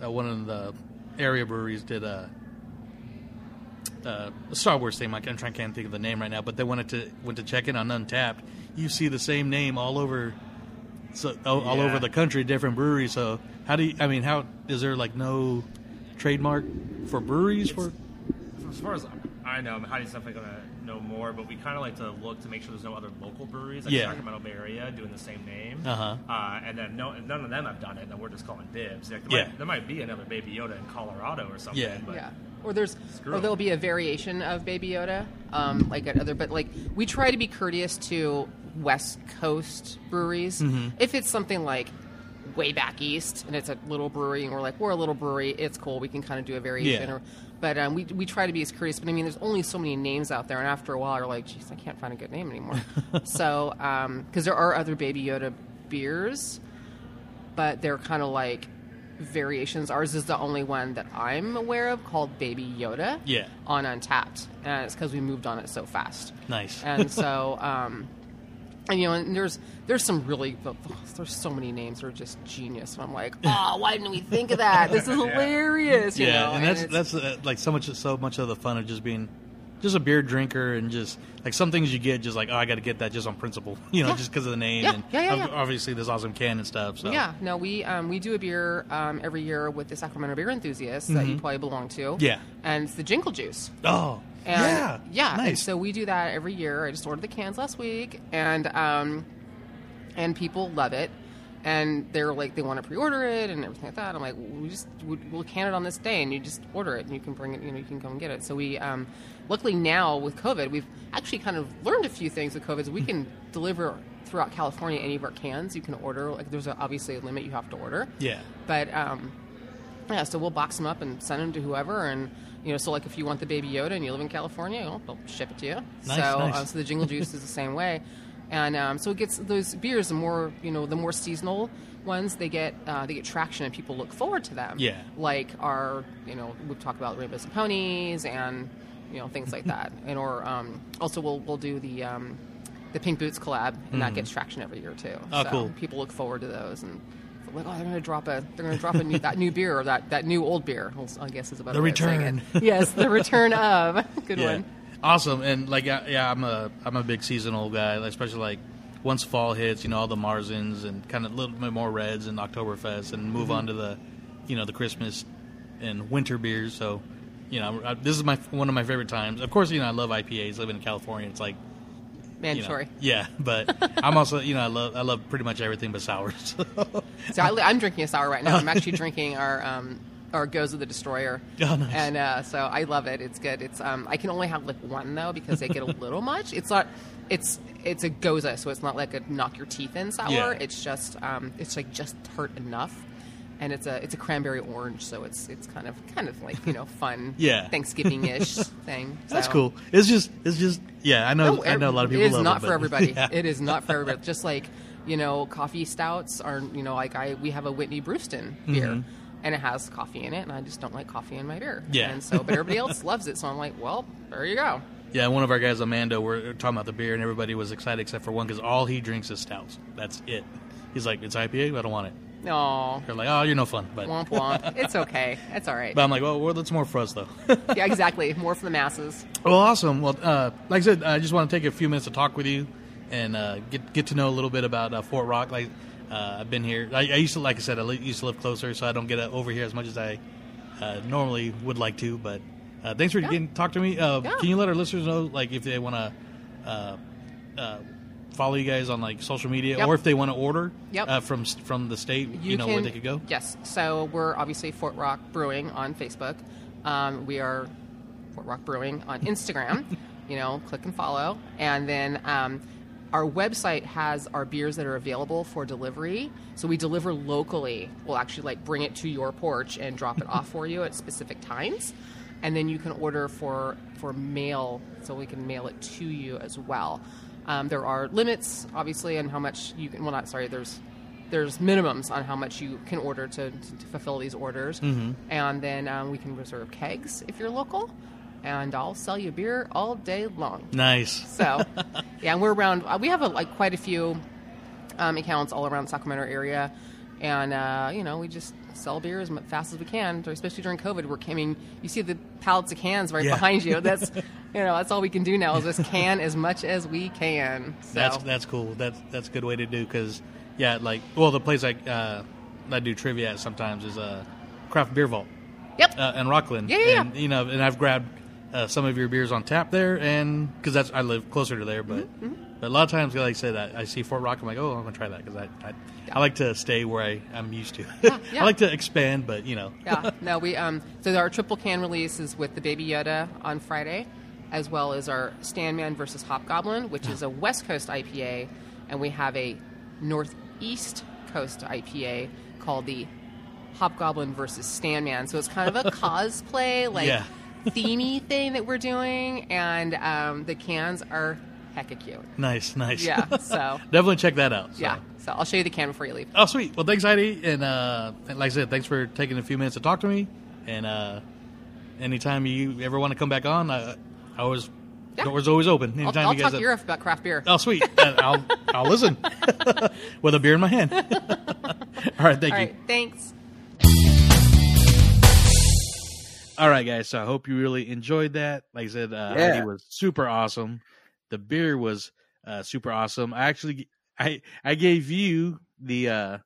a one of the area breweries did a. Uh, a Star Wars theme. I can't, I can't think of the name right now, but they wanted to went to check in on Untappd. You see the same name all over so all, all over the country, different breweries. So how do you? I mean, how is there like no trademark for breweries for?
as far as I know, Heidi's definitely going to know more, but we kind of like to look to make sure there's no other local breweries like
Yeah.
Sacramento Bay Area doing the same name.
Uh-huh.
Uh, and then no, none of them have done it, then we're just calling dibs. Like, there,
Yeah.
might, there might be another Baby Yoda in Colorado or something.
Yeah.
But
Yeah. Or there's,
Screw
or
'em.
there'll be a variation of Baby Yoda, um, like at other, but like we try to be courteous to West Coast breweries.
Mm-hmm.
If it's something like way back east and it's a little brewery and we're like we're a little brewery, it's cool. We can kind of do a variation.
Yeah.
Or, but um, we we try to be as curious. But I mean, there's only so many names out there, and after a while, you're like, geez, I can't find a good name anymore. so because there are other Baby Yoda beers, but they're kind of like variations. Ours is the only one that I'm aware of called Baby Yoda.
Yeah.
On Untappd, and it's because we moved on it so fast.
Nice.
And so, um, and you know, and there's there's some really there's so many names that are just genius. And I'm like, oh, why didn't we think of that? This is hilarious. You
yeah,
know?
and that's
it's-
that's uh, like so much so much of the fun of just being just a beer drinker and just like some things you get just like oh I got to get that just on principle, you know,
Yeah.
just because of the name
Yeah,
and
yeah, yeah, yeah.
obviously this awesome can and stuff. So
Yeah, no, we um, we do a beer um, every year with the Sacramento Beer Enthusiasts that you probably belong to.
Mm-hmm. Yeah.
and it's the Jingle Juice.
Oh,
And
yeah,
yeah. And
nice.
so we do that every year. I just ordered the cans last week, and um, and people love it. And they're like, they want to pre-order it and everything like that. I'm like, we just we- we'll can it on this day, and you just order it, and you can bring it. You know, you can come and get it. So we, um, luckily now with COVID, we've actually kind of learned a few things with COVID. So we can deliver throughout California any of our cans. You can order. Like, there's a, obviously a limit you have to order.
yeah,
But um, yeah, so we'll box them up and send them to whoever, and you know, so like if you want the Baby Yoda and you live in California, you know, they'll ship it to you.
Nice,
so,
nice.
Uh, so the Jingle Juice is the same way. and um, so it gets those beers. The more you know, the more seasonal ones they get, uh, they get traction, and people look forward to them.
Yeah.
like our you know we've talked about rainbows and ponies and you know things like that, and or um, also we'll we'll do the. Um, the Pink Boots collab, and that gets traction every year too.
Mm-hmm. Oh,
so
cool.
People look forward to those, and like, oh, they're going to drop a, they're going to drop a new that new beer or that, that new old beer. I guess is about
The
way of saying
return.
it. yes, the return of good
yeah.
one.
Awesome, and like yeah, yeah, I'm a I'm a big seasonal guy, especially like once fall hits, you know, all the Marzens and kind of a little bit more Reds and Oktoberfest, and move mm-hmm. on to the, you know, the Christmas and winter beers. So, you know, I, this is my one of my favorite times. Of course, you know, I love IPAs. Living in California, it's like you know,
Mandatory.
yeah, but I'm also you know I love I love pretty much everything but sours.
So I, I'm drinking a sour right now. I'm actually drinking our um, our Gose of the Destroyer.
Oh, nice.
And uh, so I love it. It's good. It's um, I can only have like one though because they get a little much. It's not. It's it's a gose, so it's not like a knock your teeth in sour.
Yeah.
It's just um, it's like just tart enough, and it's a it's a cranberry orange, so it's it's kind of kind of like you know fun
Yeah.
Thanksgiving ish thing. So.
That's cool. It's just it's just yeah. I know
no,
I know a lot of people
It is not
it,
for everybody.
Yeah.
It is not for everybody. Just like you know, coffee stouts are you know like I we have a Whitney Brewston beer. And it has coffee in it, and I just don't like coffee in my beer.
Mm-hmm. Yeah.
And so, but everybody else loves it, so I'm like, well, there you go.
Yeah, one of our guys, Amanda, we're talking about the beer, and everybody was excited except for one because all he drinks is stouts. That's it. He's like, "It's IPA, I don't want it."
No,
They're like, "Oh, you're no fun." But,
womp womp. It's okay. It's all right.
but I'm like, "Well, well, that's more for us, though."
yeah, exactly. More for the masses.
well, awesome. Well, uh, like I said, I just want to take a few minutes to talk with you and uh, get get to know a little bit about uh, Fort Rock. Like, uh, I've been here. I, I used to, like I said, I li- used to live closer, so I don't get uh, over here as much as I uh, normally would like to. But uh, thanks for getting talk to me. Uh,
Yeah.
Can you let our listeners know, like, if they want to uh, uh, follow you guys on like social media,
Yep.
or if they want to order
Yep.
uh, from from the state, you, know where they could go.
Yes. So we're obviously Fort Rock Brewing on Facebook. Um, we are Fort Rock Brewing on Instagram. you know, click and follow. And then um, our website has our beers that are available for delivery. So we deliver locally. We'll actually like bring it to your porch and drop it off for you at specific times. And then you can order for for mail, so we can mail it to you as well. Um, there are limits, obviously, on how much you can. Well, not sorry. There's there's minimums on how much you can order to, to, to fulfill these orders, and then um, we can reserve kegs if you're local, and I'll sell you beer all day long.
Nice.
So, yeah, and we're around. Uh, we have a, like quite a few um, accounts all around the Sacramento area, and uh, you know we just sell beer as fast as we can, especially during COVID. We're coming. You see the pallets of cans right
Yeah.
behind you. That's you know that's all we can do now is just can as much as we can. So
That's that's cool. That's that's a good way to do because yeah, like well, the place I uh, I do trivia at sometimes is uh, Craft Beer Vault
yep.
uh, in Rocklin.
Yeah, yeah, yeah.
And you know, and I've grabbed uh, some of your beers on tap there, and because that's I live closer to there, but.
Mm-hmm,
But a lot of times, like I said, I, I see Fort Rock. I'm like, oh, I'm gonna try that because I, I, I like to stay where I, I'm used to.
yeah.
I like to expand, but you know,
yeah, no, we um so our triple can release is with the Baby Yoda on Friday, as well as our Sandman versus Hobgoblin, which is a West Coast IPA, and we have a Northeast Coast IPA called the Hobgoblin versus Sandman. So it's kind of a cosplay, like
Yeah.
themey thing that we're doing, and um, the cans are hecka cute.
nice, nice.
Yeah, so
definitely check that out. so.
yeah, so I'll show you the can before you leave.
Oh, sweet. Well, thanks, Heidi. And uh, like I said, thanks for taking a few minutes to talk to me. And uh, anytime you ever want to come back on, I, I always
Yeah.
doors always open.
I'll,
Anytime
I'll
you guys
talk your off about craft beer.
Oh, sweet. I'll I'll listen with a beer in my hand. All right, thank
All
you.
right, thanks.
All right, guys. So I hope you really enjoyed that. Like I said, uh,
Yeah.
Heidi was super awesome. The beer was uh, super awesome. I actually, I I gave you the uh,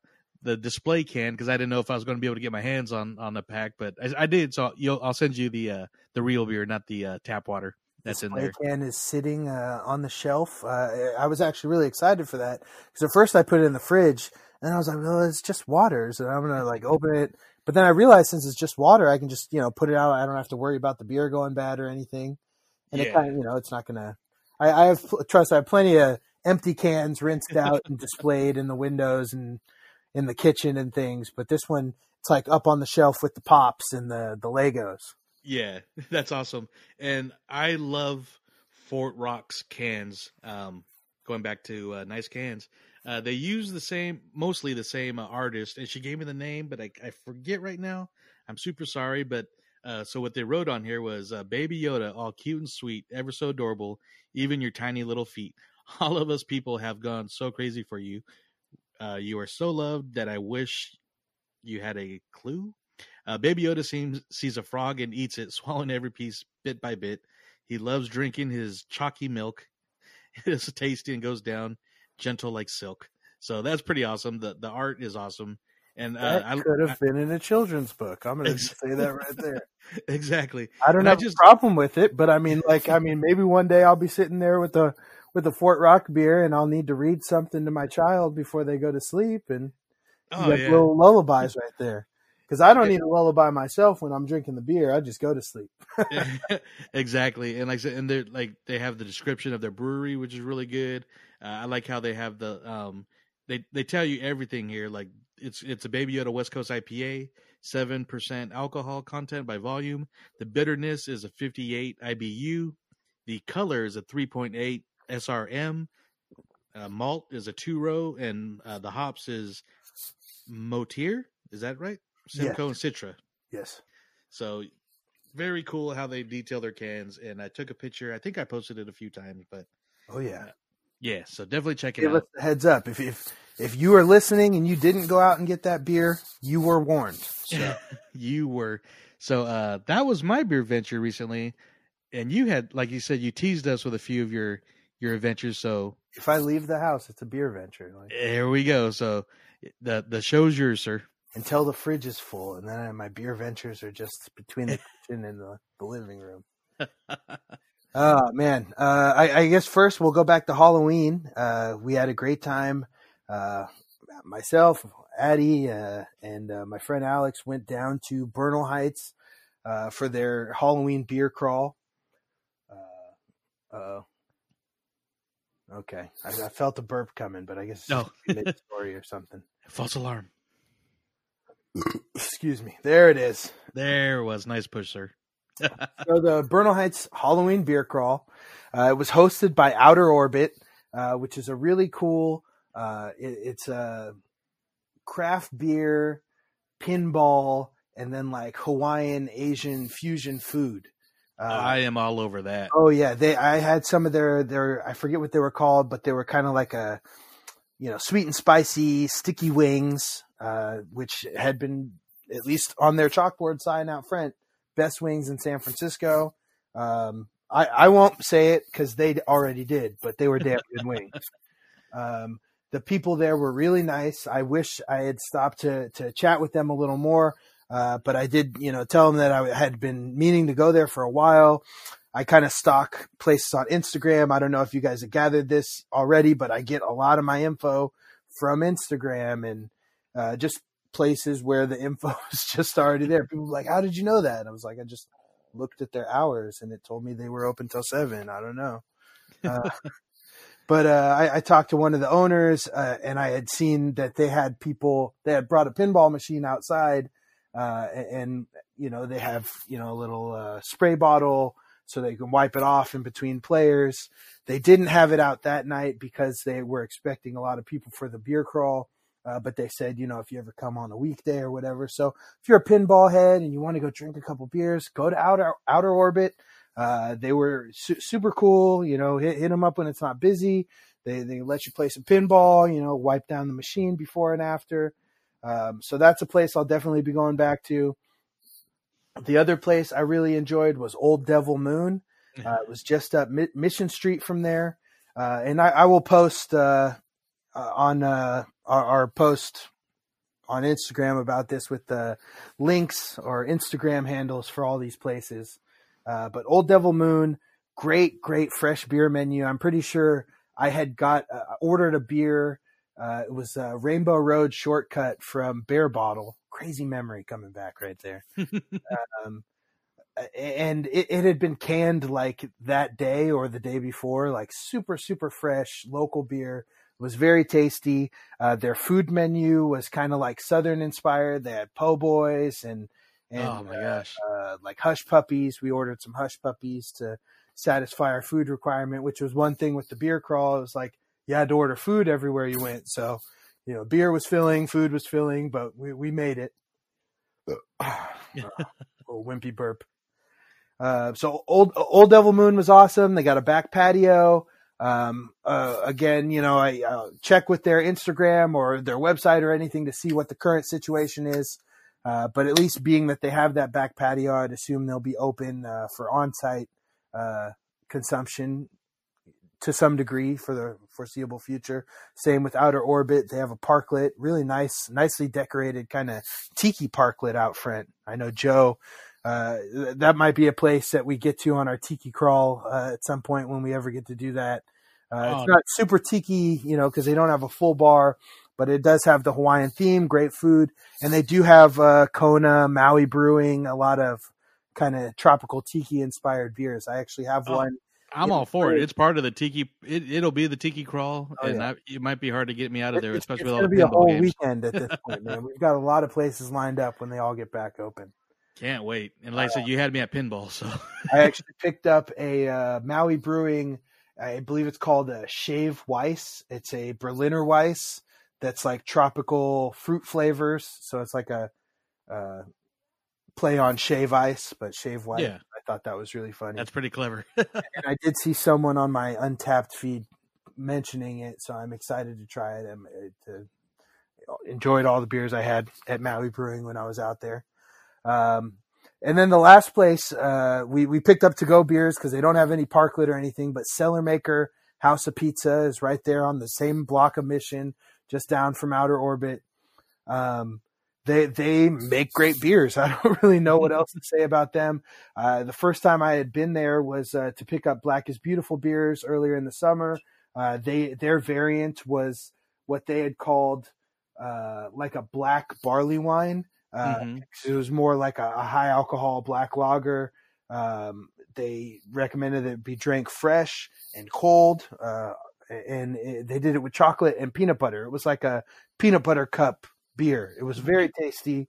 the display can because I didn't know if I was going to be able to get my hands on on the pack, but I, I did. So you'll, I'll send you the uh, the real beer, not the uh, tap water that's in
display
there.
can is sitting uh, on the shelf. Uh, I was actually really excited for that because at first I put it in the fridge and I was like, "Well, it's just water," so I'm gonna like open it. But then I realized since it's just water, I can just you know put it out. I don't have to worry about the beer going bad or anything. And it kind of you know it's not gonna. I, I have trust. I have plenty of empty cans rinsed out and displayed in the windows and in the kitchen and things. But this one, it's like up on the shelf with the pops and the the Legos.
Yeah, that's awesome. And I love Fort Rock's cans. Um, going back to uh, nice cans. Uh, they use the same, mostly the same uh, artist, and she gave me the name, but I, I forget right now. I'm super sorry, but uh, so what they wrote on here was uh, Baby Yoda, all cute and sweet, ever so adorable, even your tiny little feet. All of us people have gone so crazy for you. Uh, you are so loved that I wish you had a clue. Uh, Baby Yoda seems sees a frog and eats it, swallowing every piece bit by bit. He loves drinking his chalky milk. It is tasty and goes down gentle like silk. So that's pretty awesome. The the art is awesome. And uh,
That
I
could have
I-
been in a children's book. I'm going to say that right there.
exactly.
I don't
And I
have
just-
a problem with it, but I mean, like, I mean, maybe one day I'll be sitting there with a with a Fort Rock beer, and I'll need to read something to my child before they go to sleep, and
Oh
got
yeah.
little lullabies right there. Because I don't need a lullaby myself when I'm drinking the beer. I just go to sleep.
exactly, and like I said, and they're like they have the description of their brewery, which is really good. Uh, I like how they have the um they they tell you everything here. Like it's it's a Baby Yoda West Coast IPA, seven percent alcohol content by volume. The bitterness is a fifty eight IBU. The color is a three point eight SRM. Uh, malt is a two row, and uh, the hops is Motir. Is that right? Simcoe and Citra.
Yes.
So very cool how they detail their cans. And I took a picture. I think I posted it a few times, but
Oh yeah.
yeah. So definitely check it
Give us
out.
a heads up if if if you are listening and you didn't go out and get that beer, you were warned. So
you were so uh that was my beer venture recently, and you had like you said you teased us with a few of your your adventures. So
if I leave the house, it's a beer venture. Like,
there we go. So the the show's yours, sir.
until the fridge is full, and then my beer ventures are just between the kitchen and the, the living room. Oh man, uh, I, I guess first we'll go back to Halloween. Uh, we had a great time. Uh, myself, Addie, uh, and uh, my friend Alex went down to Bernal Heights uh, for their Halloween beer crawl. Uh, uh, okay, I, I felt a burp coming, but I guess
No.
mid story or something.
False alarm.
Excuse me. There it is.
There was nice push, sir.
so the Bernal Heights Halloween Beer Crawl. Uh, it was hosted by Outer Orbit, uh, which is a really cool. Uh, it, it's a craft beer, pinball, and then like Hawaiian Asian fusion food. Uh,
I am all over that.
Oh yeah, they. I had some of their their. I forget what they were called, but they were kind of like a, you know, sweet and spicy sticky wings, uh, which had been at least on their chalkboard sign out front, best wings in San Francisco. Um, I I won't say it because they already did, but they were damn good wings. Um, the people there were really nice. I wish I had stopped to to chat with them a little more. Uh, but I did, you know, tell them that I had been meaning to go there for a while. I kind of stock places on Instagram. I don't know if you guys have gathered this already, but I get a lot of my info from Instagram and uh, just places where the info is just already there. People like, "How did you know that?" And I was like, "I just looked at their hours and it told me they were open till seven. I don't know." Uh, but uh, I, I talked to one of the owners, uh, and I had seen that they had people. They had brought a pinball machine outside, uh, and, you know they have you know a little uh, spray bottle so they can wipe it off in between players. They didn't have it out that night because they were expecting a lot of people for the beer crawl. Uh, but they said, you know, if you ever come on a weekday or whatever. So if you're a pinball head and you want to go drink a couple beers, go to Outer Outer Orbit. Uh, they were su- super cool. You know, hit, hit them up when it's not busy. They they let you play some pinball. You know, wipe down the machine before and after. Um, so that's a place I'll definitely be going back to. The other place I really enjoyed was Old Devil Moon. Uh, it was just up Mi- Mission Street from there, uh, and I, I will post uh, uh, on uh, our, our post on Instagram about this with the links or Instagram handles for all these places. Uh, but Old Devil Moon, great, great fresh beer menu. I'm pretty sure I had got uh, ordered a beer. Uh, it was a Rainbow Road shortcut from Barebottle. Crazy memory coming back right there. um, and it, it had been canned like that day or the day before, like super, super fresh local beer. It was very tasty. Uh, their food menu was kind of like Southern inspired. They had po' boys and, and
oh my
uh,
gosh.
uh, like hush puppies. We ordered some hush puppies to satisfy our food requirement, which was one thing with the beer crawl. It was like you had to order food everywhere you went. So, you know, beer was filling, food was filling, but we, we made it. little wimpy burp. Uh, so old old Devil Moon was awesome. They got a back patio. Um, uh, again, you know, I uh, check with their Instagram or their website or anything to see what the current situation is. Uh, but at least being that they have that back patio, I'd assume they'll be open uh, for on-site uh, consumption to some degree for the foreseeable future. Same with Outer Orbit; they have a parklet, really nice, nicely decorated kind of tiki parklet out front. I know Joe. Uh, that might be a place that we get to on our tiki crawl uh, at some point when we ever get to do that. Uh, it's
Oh.
not super tiki, you know, because they don't have a full bar, but it does have the Hawaiian theme, great food, and they do have uh, Kona, Maui Brewing, a lot of kind of tropical tiki inspired beers. I actually have
Oh,
one.
I'm all for it. It's part of the tiki. It, it'll be the tiki crawl,
Oh,
and
yeah.
I, it might be hard to get me out of there,
It's,
especially
it's
with all the
be a whole
games.
weekend at this point, man. We've got a lot of places lined up when they all get back open.
Can't wait. And like I said, you had me at pinball, so
I actually picked up a uh, Maui Brewing. I believe it's called a Shave Weiss. It's a Berliner Weiss that's like tropical fruit flavors. So it's like a uh, play on Shave Ice, but Shave Weiss.
Yeah.
I thought that was really funny.
that's pretty clever.
and I did see someone on my Untappd feed mentioning it, so I'm excited to try it. I'm, uh, to, enjoyed all the beers I had at Maui Brewing when I was out there. Um, and then the last place uh, we we picked up to go beers because they don't have any parklet or anything, but Cellarmaker House of Pizza is right there on the same block of Mission, just down from Outer Orbit. Um, they they make great beers. I don't really know what else to say about them. Uh, the first time I had been there was uh, to pick up Black is Beautiful beers earlier in the summer. Uh, they their variant was what they had called uh, like a black barley wine. Uh,
Mhm.
It was more like a, a high alcohol black lager. Um, they recommended that it be drank fresh and cold, uh, and it, they did it with chocolate and peanut butter. It was like a peanut butter cup beer. It was very tasty.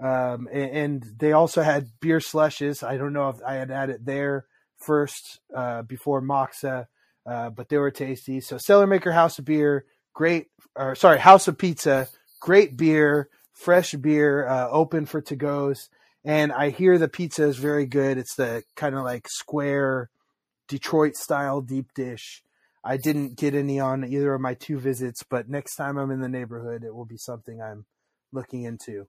Um, and, and they also had beer slushes. I don't know if I had had it there first uh, before Moksa, uh, but they were tasty. So Cellarmaker House of Beer, great, or sorry, House of Pizza, great beer, fresh beer, uh, open for to goes. And I hear the pizza is very good. It's the kind of like square Detroit style deep dish. I didn't get any on either of my two visits, but next time I'm in the neighborhood, it will be something I'm looking into.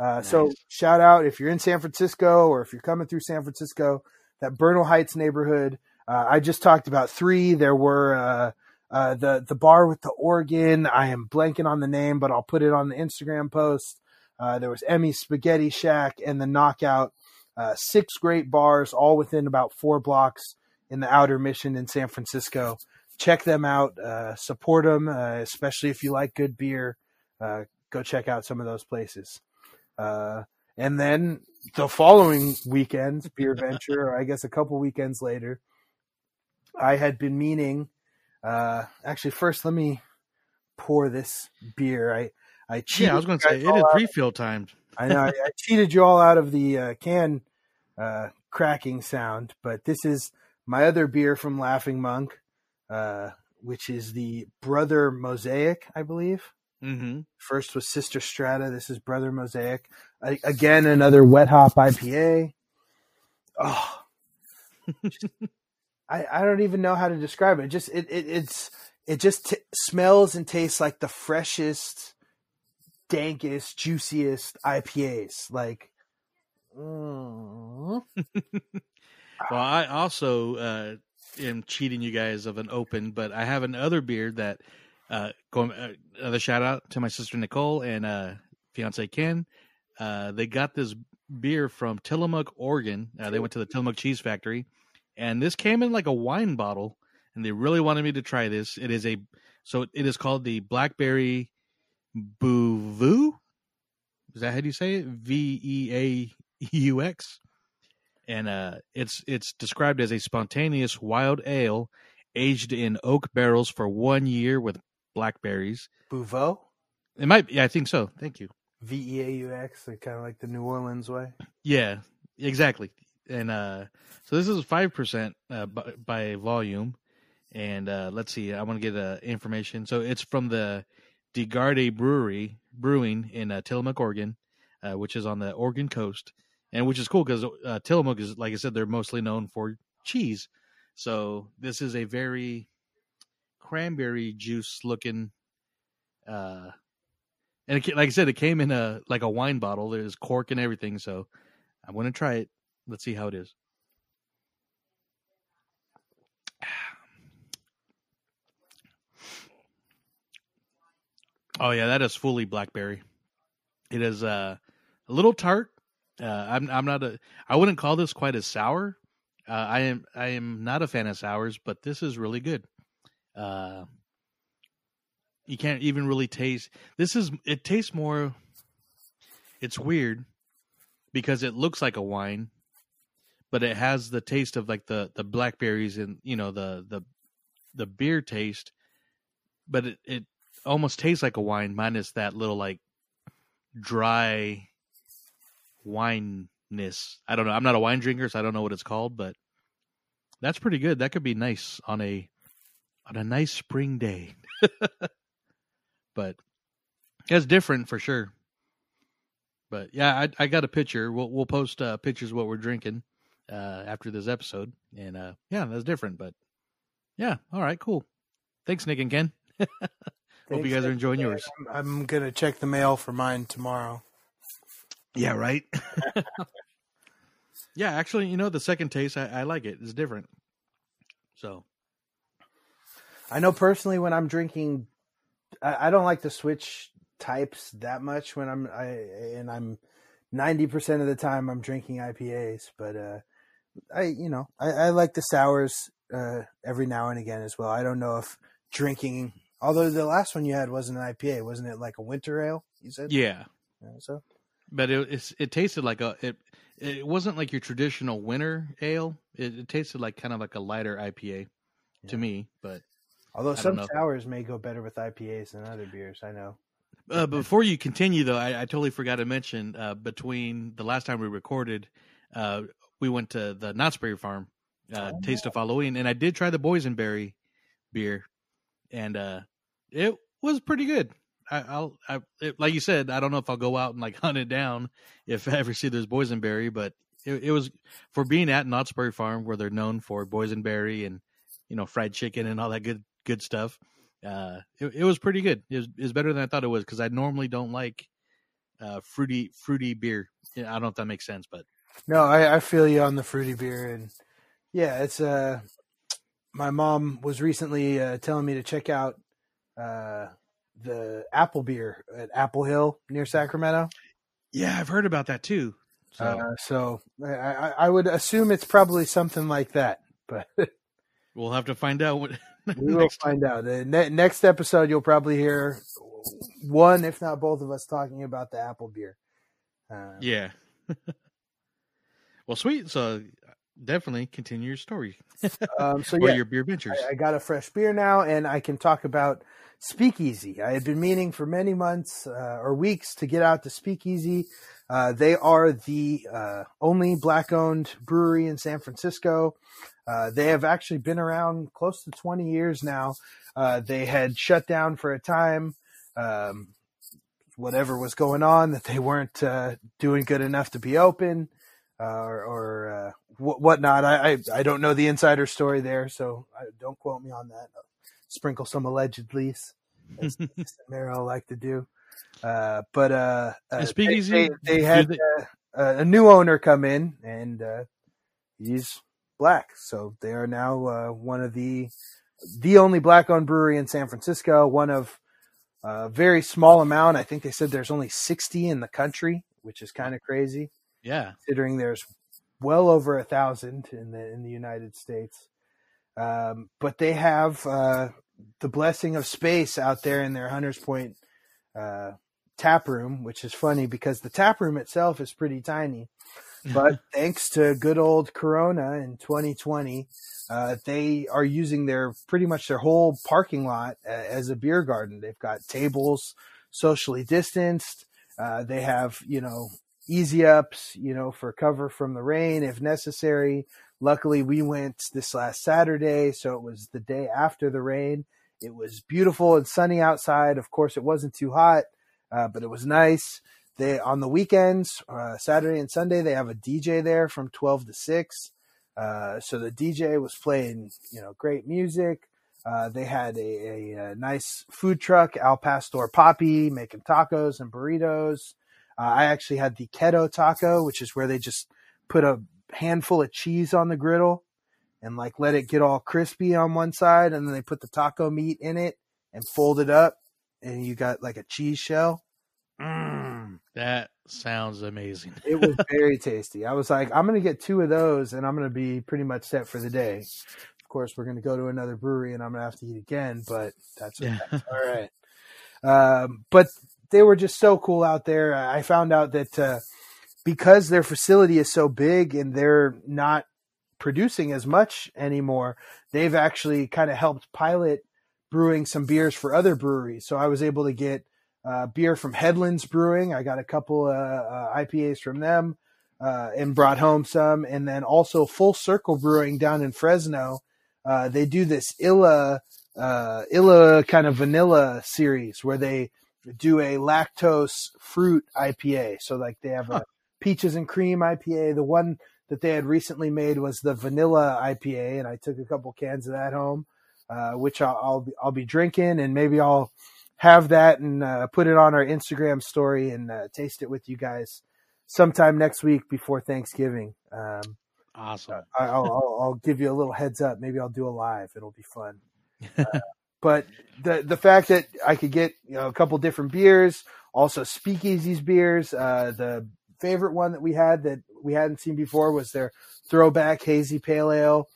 Uh, So shout out if you're in San Francisco or if you're coming through San Francisco, that Bernal Heights neighborhood. Uh, I just talked about three. There were uh, uh, the the bar with the organ. I am blanking on the name, but I'll put it on the Instagram post. Uh, there was Emmy's Spaghetti Shack and the Knockout. Uh, six great bars, all within about four blocks in the outer mission in San Francisco. Check them out. Uh, support them, uh, especially if you like good beer. Uh, go check out some of those places. Uh, and then the following weekend, Beer Venture, or I guess a couple weekends later, I had been meaning. Uh, actually, first let me pour this beer. I I cheated
yeah, I was going to say it
out.
refill time.
I know I, I cheated you all out of the uh, can uh, cracking sound, but this is my other beer from Laughing Monk, uh, which is the Brother Mosaic, I believe.
Mm-hmm.
First was Sister Strata. This is Brother Mosaic. I, again, another wet hop IPA. Oh, I, I don't even know how to describe it. Just it, it it's it just t- smells and tastes like the freshest, dankest, juiciest IPAs. Like, mm,
Well, I also uh, am cheating you guys of an open, but I have another beer that uh, going uh, another shout out to my sister Nicole and uh, fiance Ken. Uh, they got this beer from Tillamook, Oregon. Uh, they went to the Tillamook Cheese Factory, and this came in like a wine bottle. And they really wanted me to try this. It is a so it is called the Blackberry Bouvou. Is that how you say it? V E A U X and uh, it's it's described as a spontaneous wild ale aged in oak barrels for one year with blackberries.
Bouveau,
It might, yeah, I think so. Thank you.
V E A U X, kind of like the New Orleans way.
Yeah, exactly. And uh, so this is five percent uh, by, by volume, and uh, let's see. I want to get uh, information. So it's from the DeGarde Brewery Brewing in uh, Tillamook, Oregon, uh, which is on the Oregon coast, and which is cool because uh, Tillamook is, like I said, they're mostly known for cheese. So this is a very cranberry juice looking, uh, and it, like I said, it came in a like a wine bottle. There's cork and everything. So I'm going to try it. Let's see how it is. Oh yeah, that is fully blackberry. It is uh, a little tart. Uh, I'm I'm not a I wouldn't call this quite as sour. Uh, I am I am not a fan of sours, but this is really good. Uh, you can't even really taste. This is it tastes more. It's weird because it looks like a wine, but it has the taste of like the the blackberries and you know the the the beer taste, but it it almost tastes like a wine minus that little like dry wineness. I don't know. I'm not a wine drinker, so I don't know what it's called, but that's pretty good. That could be nice on a on a nice spring day. but it's different for sure. But yeah, I I got a picture. We'll we'll post uh, pictures of what we're drinking uh, after this episode, and uh, yeah, that's different. But yeah, all right, cool. Thanks, Nick and Ken. Hope you guys are enjoying yours.
I'm, I'm gonna check the mail for mine tomorrow.
Yeah, right. yeah, actually, you know, the second taste, I, I like it. It's different. So
I know personally when I'm drinking, I, I don't like to switch types that much when I'm I and I'm ninety percent of the time I'm drinking IPAs, but uh, I you know I, I like the sours uh, every now and again as well. I don't know if drinking, although the last one you had wasn't an IPA, wasn't it like a winter ale? You said
yeah,
Yeah, so
but it it's, it tasted like a it it wasn't like your traditional winter ale. It, it tasted like kind of like a lighter IPA to me. But
although some
know.
sours may go better with IPAs than other beers, I know.
uh, before you continue, though, I, I totally forgot to mention uh, between the last time we recorded, uh, we went to the Knott's Berry Farm, uh,
Oh,
Taste of Halloween, and I did try the boysenberry beer, and uh, it was pretty good. I, I'll, I, it, like you said, I don't know if I'll go out and like hunt it down if I ever see this boysenberry, but it, it was for being at Knott's Berry Farm, where they're known for boysenberry and you know fried chicken and all that good good stuff. Uh, it, it was pretty good. It was, it was better than I thought it was because I normally don't like uh, fruity fruity beer. I don't know if that makes sense, but
No, I, I feel you on the fruity beer, and yeah, it's uh, my mom was recently uh, telling me to check out uh the apple beer at Apple Hill near Sacramento.
yeah, I've heard about that too. So
Uh, so I, I, I would assume it's probably something like that, but
we'll have to find out what.
we will find out. The ne- next episode, you'll probably hear one, if not both of us, talking about the apple beer. Uh,
yeah. well, sweet. So definitely continue your story
um, so
or
yeah,
your beer ventures.
I, I got a fresh beer now, and I can talk about Speakeasy. I had been meaning for many months uh, or weeks to get out to Speakeasy. Uh, they are the uh, only black-owned brewery in San Francisco. Uh, they have actually been around close to 20 years now. Uh, they had shut down for a time. Um, whatever was going on, that they weren't uh, doing good enough to be open, uh, or, or uh, wh- whatnot. I, I I don't know the insider story there, so I, don't quote me on that. I'll sprinkle some alleged allegedlys, as Merrill like to do. Uh, but uh, uh, they, they, they had uh, a new owner come in, and uh, he's black, so they are now uh, one of the the only black-owned brewery in San Francisco. One of a very small amount. I think they said there's only 60 in the country, which is kind of crazy
yeah.
considering there's well over a thousand in the in the United States. Um, but they have uh, the blessing of space out there in their Hunters Point uh, tap room, which is funny because the tap room itself is pretty tiny. But thanks to good old Corona in 2020, uh, they are using their pretty much their whole parking lot a- as a beer garden. They've got tables socially distanced. Uh, they have, you know, easy ups, you know, for cover from the rain if necessary, Luckily, we went this last Saturday, so it was the day after the rain. It was beautiful and sunny outside. Of course, it wasn't too hot, uh, but it was nice. They on the weekends, uh, Saturday and Sunday, they have a DJ there from twelve to six. Uh, so the DJ was playing, you know, great music. Uh, they had a, a, a, nice food truck, Al Pastor Papi, making tacos and burritos. Uh, I actually had the keto taco, which is where they just put a handful of cheese on the griddle and like let it get all crispy on one side, and then they put the taco meat in it and fold it up, and you got like a cheese shell.
Mm, that sounds amazing.
it was very tasty. I was like, I'm gonna get two of those, and I'm gonna be pretty much set for the day. Of course, we're gonna go to another brewery, and I'm gonna have to eat again, but that's, yeah. that's all right. Um, but they were just so cool out there. I found out that uh, because their facility is so big and they're not producing as much anymore, they've actually kind of helped pilot brewing some beers for other breweries. So I was able to get uh, beer from Headlands Brewing. I got a couple uh, uh, IPAs from them uh, and brought home some. And then also Full Circle Brewing down in Fresno. Uh, they do this Illa uh, Illa kind of vanilla series where they do a lactose fruit IPA. So like they have a peaches and cream IPA. The one that they had recently made was the vanilla IPA, and I took a couple cans of that home, uh, which I'll, I'll be, I'll be drinking, and maybe I'll have that and uh, put it on our Instagram story and uh, taste it with you guys sometime next week before Thanksgiving. Um,
awesome.
I, will I'll, I'll give you a little heads up. Maybe I'll do a live. It'll be fun. But the the fact that I could get you know a couple different beers, also Speakeasy's beers. Uh, the favorite one that we had that we hadn't seen before was their throwback hazy pale ale.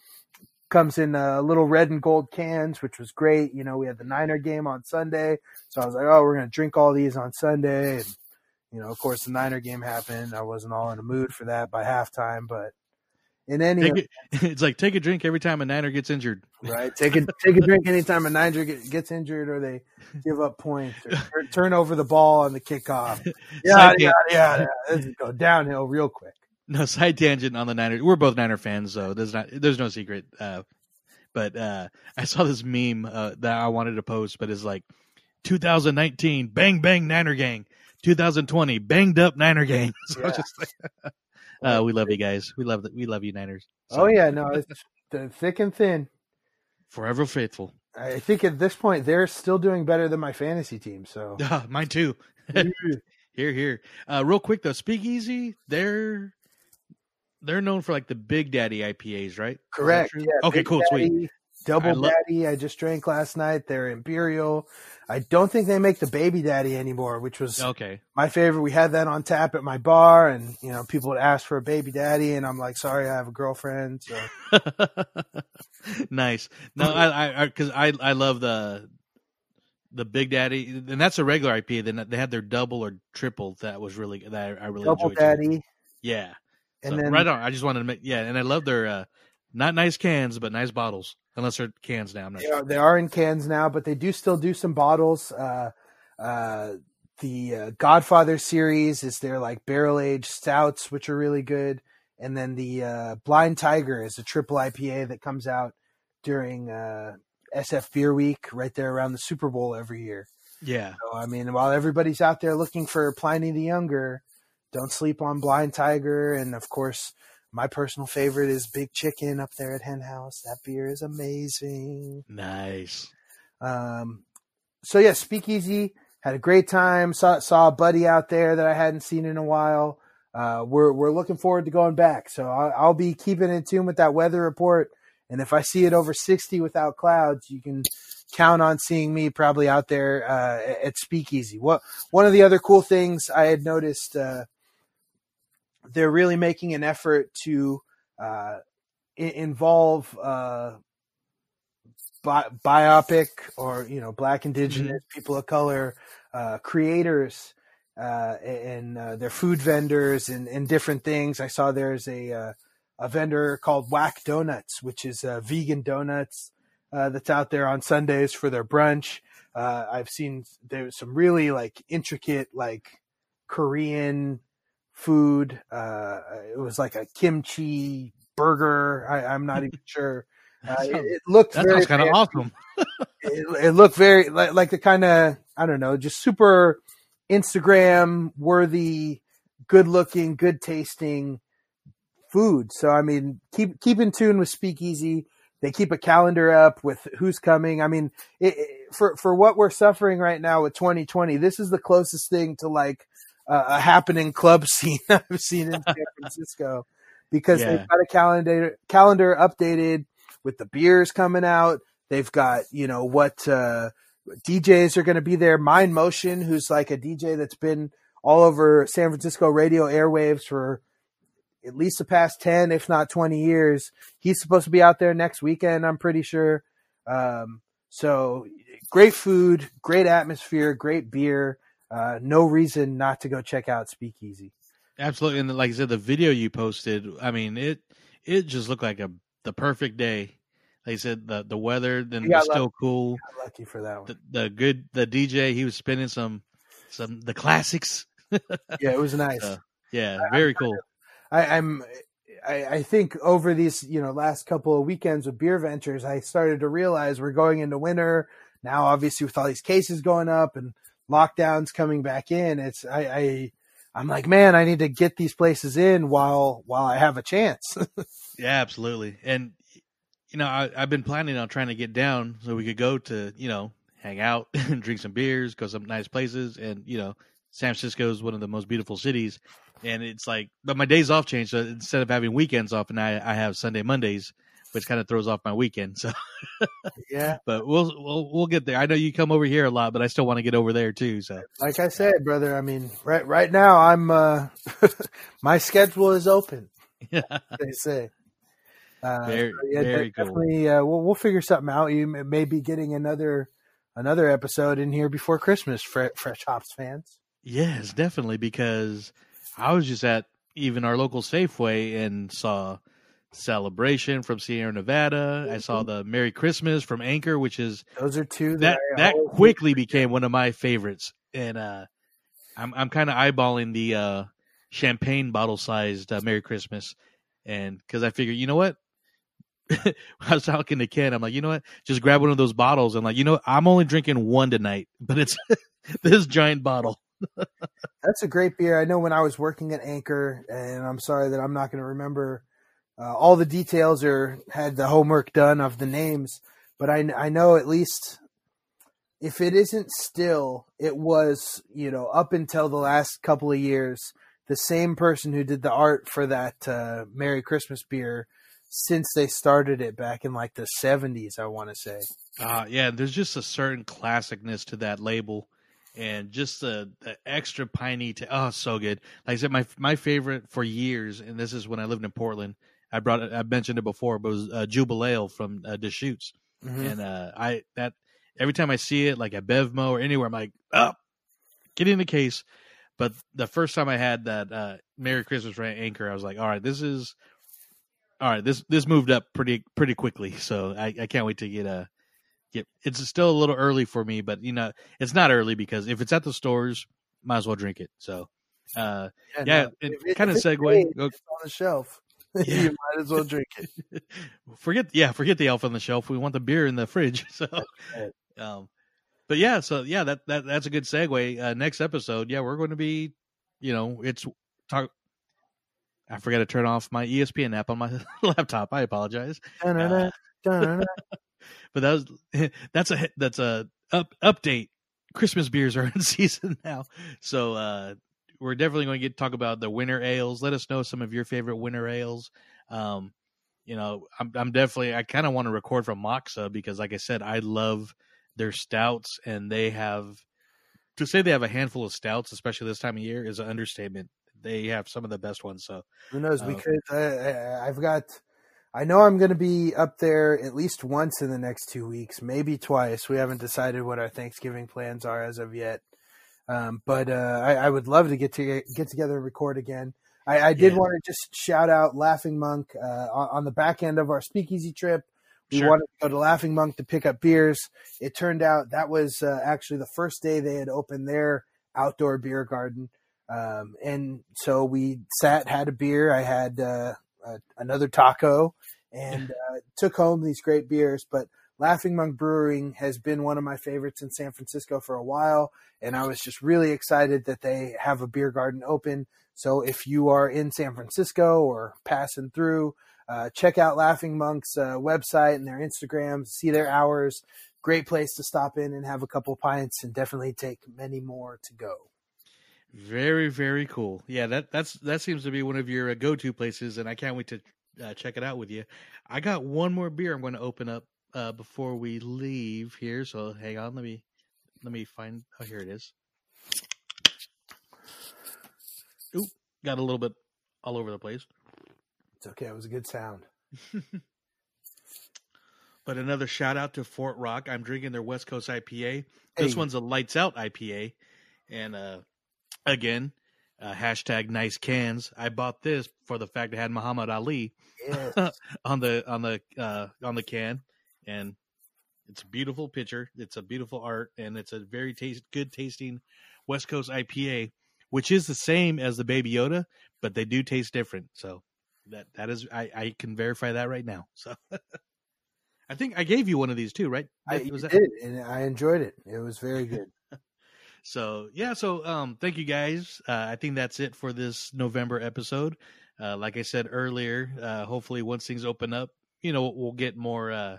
Comes in uh, little red and gold cans, which was great. You know, we had the Niner game on Sunday, so I was like, "Oh, we're gonna drink all these on Sunday." And you know, of course, the Niner game happened. I wasn't all in a mood for that by halftime, but in any
it, it's like take a drink every time a niner gets injured.
Right. Take a take a drink anytime a niner gets injured or they give up points or turn over the ball on the kickoff. Yeah yeah yeah, yeah. go downhill real quick.
No side tangent on the niner. We're both niner fans so there's not there's no secret uh, but uh, i saw this meme uh, that i wanted to post but it's like 2019 bang bang niner gang. 2020 banged up niner gang. So yeah. just like uh, we love you guys. We love that. We love you, Niners.
So. Oh yeah, no, it's thick and thin.
Forever faithful.
I think at this point they're still doing better than my fantasy team. So
uh, mine too. here, here. Uh, real quick though, Speakeasy, they're they're known for like the Big Daddy IPAs, right?
Correct.
Yeah, okay,
Big
cool,
Daddy,
sweet.
Double I lo- Daddy, I just drank last night. They're Imperial. I don't think they make the Baby Daddy anymore, which was
okay.
My favorite. We had that on tap at my bar, and you know, people would ask for a Baby Daddy, and I'm like, sorry, I have a girlfriend. So.
nice. No, I, I, because I, I, I love the the Big Daddy, and that's a regular IP. Then they had their double or triple that was really that I really
double
enjoyed.
Daddy.
Too. Yeah. And so, then right on. I just wanted to make yeah, and I love their uh, not nice cans, but nice bottles. Unless they're cans now.
They are, they, are, in cans now, but they do still do some bottles. Uh, uh, the uh, Godfather series is their like barrel aged stouts, which are really good. And then the uh, Blind Tiger is a triple IPA that comes out during uh, SF Beer Week, right there around the Super Bowl every year.
Yeah.
So, I mean, while everybody's out there looking for Pliny the Younger, don't sleep on Blind Tiger. And of course, my personal favorite is Big Chicken up there at Hen House. That beer is amazing.
Nice.
Um, so yeah, Speakeasy had a great time. Saw saw a buddy out there that I hadn't seen in a while. Uh, we're we're looking forward to going back. So I'll, I'll, be keeping in tune with that weather report. And if I see it over sixty without clouds, you can count on seeing me probably out there uh, at Speakeasy. What one of the other cool things I had noticed. Uh, they're really making an effort to uh, I- involve uh, bi- BIPOC or you know black indigenous mm-hmm. people of color uh, creators uh, and uh, their food vendors and, and different things. I saw there's a uh, a vendor called Whack Donuts, which is vegan donuts that's out there on Sundays for their brunch. I've seen there's some really like intricate like Korean food. Uh, it was like a kimchi burger. I, I'm not even sure. Uh, it, it looked
that
very
sounds kind of awesome.
It, it looked very like, like the kind of I don't know, just super Instagram worthy, good looking, good tasting food. So I mean, keep keep in tune with Speakeasy. They keep a calendar up with who's coming. I mean, it, it- for for what we're suffering right now with 2020, this is the closest thing to like uh, a happening club scene I've seen in San Francisco because
Yeah.
they've got a calendar calendar updated with the beers coming out. They've got you know what uh, DJs are going to be there. Mind Motion, who's like a DJ that's been all over San Francisco radio airwaves for at least the past 10, if not 20 years. He's supposed to be out there next weekend, I'm pretty sure. Um, so great food, great atmosphere, great beer. Uh, no reason not to go check out Speakeasy.
Absolutely, and like I said, the video you posted, I mean it it just looked like a the perfect day. Like I said, the the weather, then
got
it's still cool.
Lucky for that one.
The, the good the DJ, he was spinning some some the classics.
Yeah, it was nice.
Uh, Yeah, very cool.
I, I'm. I, I think over these, you know, last couple of weekends with beer ventures, I started to realize we're going into winter now. Obviously, with all these cases going up and lockdowns coming back in, it's I, I I'm like, man, I need to get these places in while while I have a chance.
Yeah, absolutely. And you know, I, I've been planning on trying to get down so we could go to you know hang out and drink some beers, go some nice places, and you know, San Francisco is one of the most beautiful cities. And it's like, but my days off changed. So instead of having weekends off, and I I have Sunday Mondays, which kind of throws off my weekend. So,
yeah,
but we'll we'll we'll get there. I know you come over here a lot, but I still want to get over there too. So
like I said, brother. I mean, right right now, I'm uh, my schedule is open.
yeah,
They say. Uh,
Very-
so yeah,
very
de-
cool.
Uh, we'll we'll figure something out. You may- may be getting another another episode in here before Christmas, Fre- Fresh Hops fans.
Yes, definitely. Because I was just at even our local Safeway and saw Celebration from Sierra Nevada. I saw the Merry Christmas from Anchor, which is
Those are two
that
I
that quickly became one of my favorites. And uh, I'm I'm kind of eyeballing the uh, champagne bottle sized uh, Merry Christmas, and because I figure, you know what. I was talking to Ken. I'm like, you know what? Just grab one of those bottles and like, you know, I'm only drinking one tonight, but it's this giant bottle.
That's a great beer. I know when I was working at Anchor, and I'm sorry that I'm not going to remember uh, all the details or had the homework done of the names, but I, I know at least if it isn't still, it was, you know, up until the last couple of years, the same person who did the art for that uh, Merry Christmas beer since they started it back in like the 70s, I want to say.
Uh, yeah, there's just a certain classicness to that label, and just the, the extra piney. To, oh, so good. Like I said, my my favorite for years, and this is when I lived in Portland. I brought it. I mentioned it before, but it was uh, from uh, Deschutes,
Mhm.
and uh, I that every time I see it, like at Bevmo or anywhere, I'm like, oh, get in the case. But the first time I had that uh, Merry Christmas right anchor, I was like, all right, this is all right. This this moved up pretty pretty quickly, so I, I can't wait to get a get. It's still a little early for me, but you know, it's not early because if it's at the stores, might as well drink it. So, uh, yeah,
no,
it,
it-
kind of segue. go-
on the shelf.
Yeah.
you might as well drink it.
forget yeah forget the elf on the shelf we want the beer in the fridge so
Right.
um but yeah so yeah that, that that's a good segue uh next episode yeah we're going to be you know it's talk i forgot to turn off my espn app on my laptop i apologize
dun-dun-dun.
but that was that's a that's a up update christmas beers are in season now so uh we're definitely going to get talk about the winter ales let us know some of your favorite winter ales um you know i'm, I'm definitely i kind of want to record from Moksa because like i said i love their stouts and they have to say they have a handful of stouts especially this time of year is an understatement they have some of the best ones so
Who knows? We
Uh,
could. I've got. I know I'm going to be up there at least once in the next two weeks, maybe twice. We haven't decided what our Thanksgiving plans are as of yet. Um, but uh, I, I would love to get to get together and record again. I, I did
Yeah.
want to just shout out Laughing Monk uh, on, on the back end of our speakeasy trip. We
Sure.
wanted to go to Laughing Monk to pick up beers. It turned out that was uh, actually the first day they had opened their outdoor beer garden. Um, and so we sat, had a beer. I had uh, uh, another taco and uh, took home these great beers. But Laughing Monk Brewing has been one of my favorites in San Francisco for a while, and I was just really excited that they have a beer garden open. So if you are in San Francisco or passing through, uh, check out Laughing Monk's uh, website and their Instagram, see their hours. Great place to stop in and have a couple pints, and definitely take many more to go.
Very, very cool. Yeah, that that's that seems to be one of your uh, go-to places, and I can't wait to uh, check it out with you. I got one more beer I'm going to open up uh, before we leave here, so hang on. Let me let me find. Oh, here it is. Oop, got a little bit all over the place.
It's okay. It was a good sound.
But another shout out to Fort Rock. I'm drinking their West Coast IPA. This
Hey.
one's a lights out IPA, and uh, again, uh, hashtag nice cans. I bought this for the fact it had Muhammad Ali
Yes.
on the on the uh, on the can, and it's a beautiful picture. It's a beautiful art, and it's a very taste good tasting West Coast IPA, which is the same as the Baby Yoda, but they do taste different. So that that is I, I can verify that right now. So I think I gave you one of these too, right?
I
Was that-
did, and I enjoyed it. It was very good.
So yeah, so um, thank you guys. Uh, I think that's it for this November episode. Uh, like I said earlier, uh, hopefully once things open up, you know, we'll get more uh,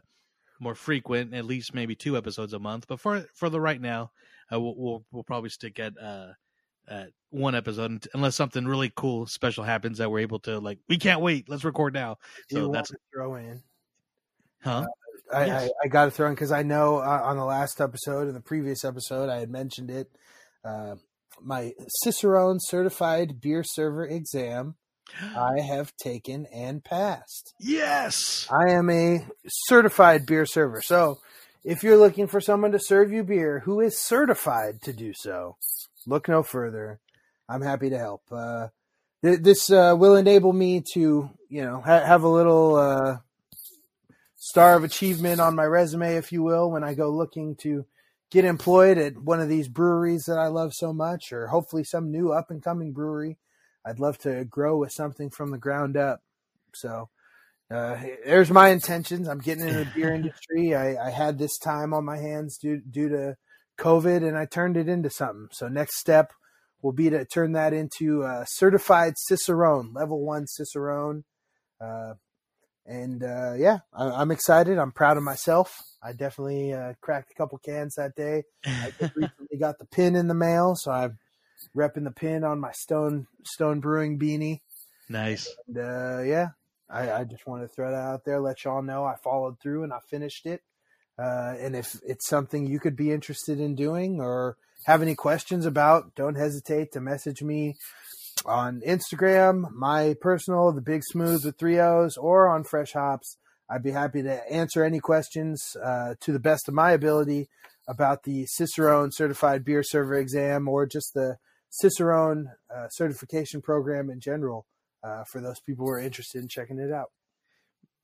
more frequent, at least maybe two episodes a month. But for for the right now, uh, we'll, we'll we'll probably stick at uh, at one episode unless something really cool special happens that we're able to like. We can't wait. Let's record now. So that's
throw in.
huh.
I,
Yes.
I, I got to throw in because I know uh, on the last episode and the previous episode I had mentioned it. Uh, my Cicerone certified beer server exam I have taken and passed.
Yes.
I am a certified beer server. So if you're looking for someone to serve you beer who is certified to do so, look no further. I'm happy to help. Uh, th- this uh, will enable me to, you know, ha- have a little uh, star of achievement on my resume, if you will, when I go looking to get employed at one of these breweries that I love so much, or hopefully some new up and coming brewery. I'd love to grow with something from the ground up. So uh, there's my intentions. I'm getting into the beer industry. I, I had this time on my hands due due to COVID, and I turned it into something. So next step will be to turn that into a certified Cicerone, level one Cicerone. Uh, and uh, yeah, I, I'm excited. I'm proud of myself. I definitely uh, cracked a couple cans that day. I just recently got the pin in the mail, so I'm repping the pin on my Stone Stone Brewing beanie.
nice.
And uh, yeah, I, I just want to throw that out there, let y'all know I followed through and I finished it. Uh, and if it's something you could be interested in doing or have any questions about, don't hesitate to message me on Instagram, my personal, the Big Smooth with three O's, or on Fresh Hops. I'd be happy to answer any questions uh, to the best of my ability about the Cicerone Certified Beer Server exam or just the Cicerone uh, certification program in general uh, for those people who are interested in checking it out.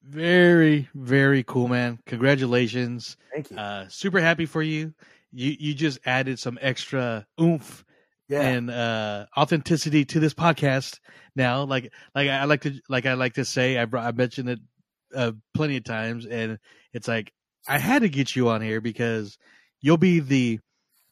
Very, very cool, man. Congratulations.
Thank you.
Uh, super happy for you. You you just added some extra oomph
yeah,
and uh, authenticity to this podcast now. Like like I like to like I like to say I brought, I mentioned it uh, plenty of times, and it's like I had to get you on here because you'll be the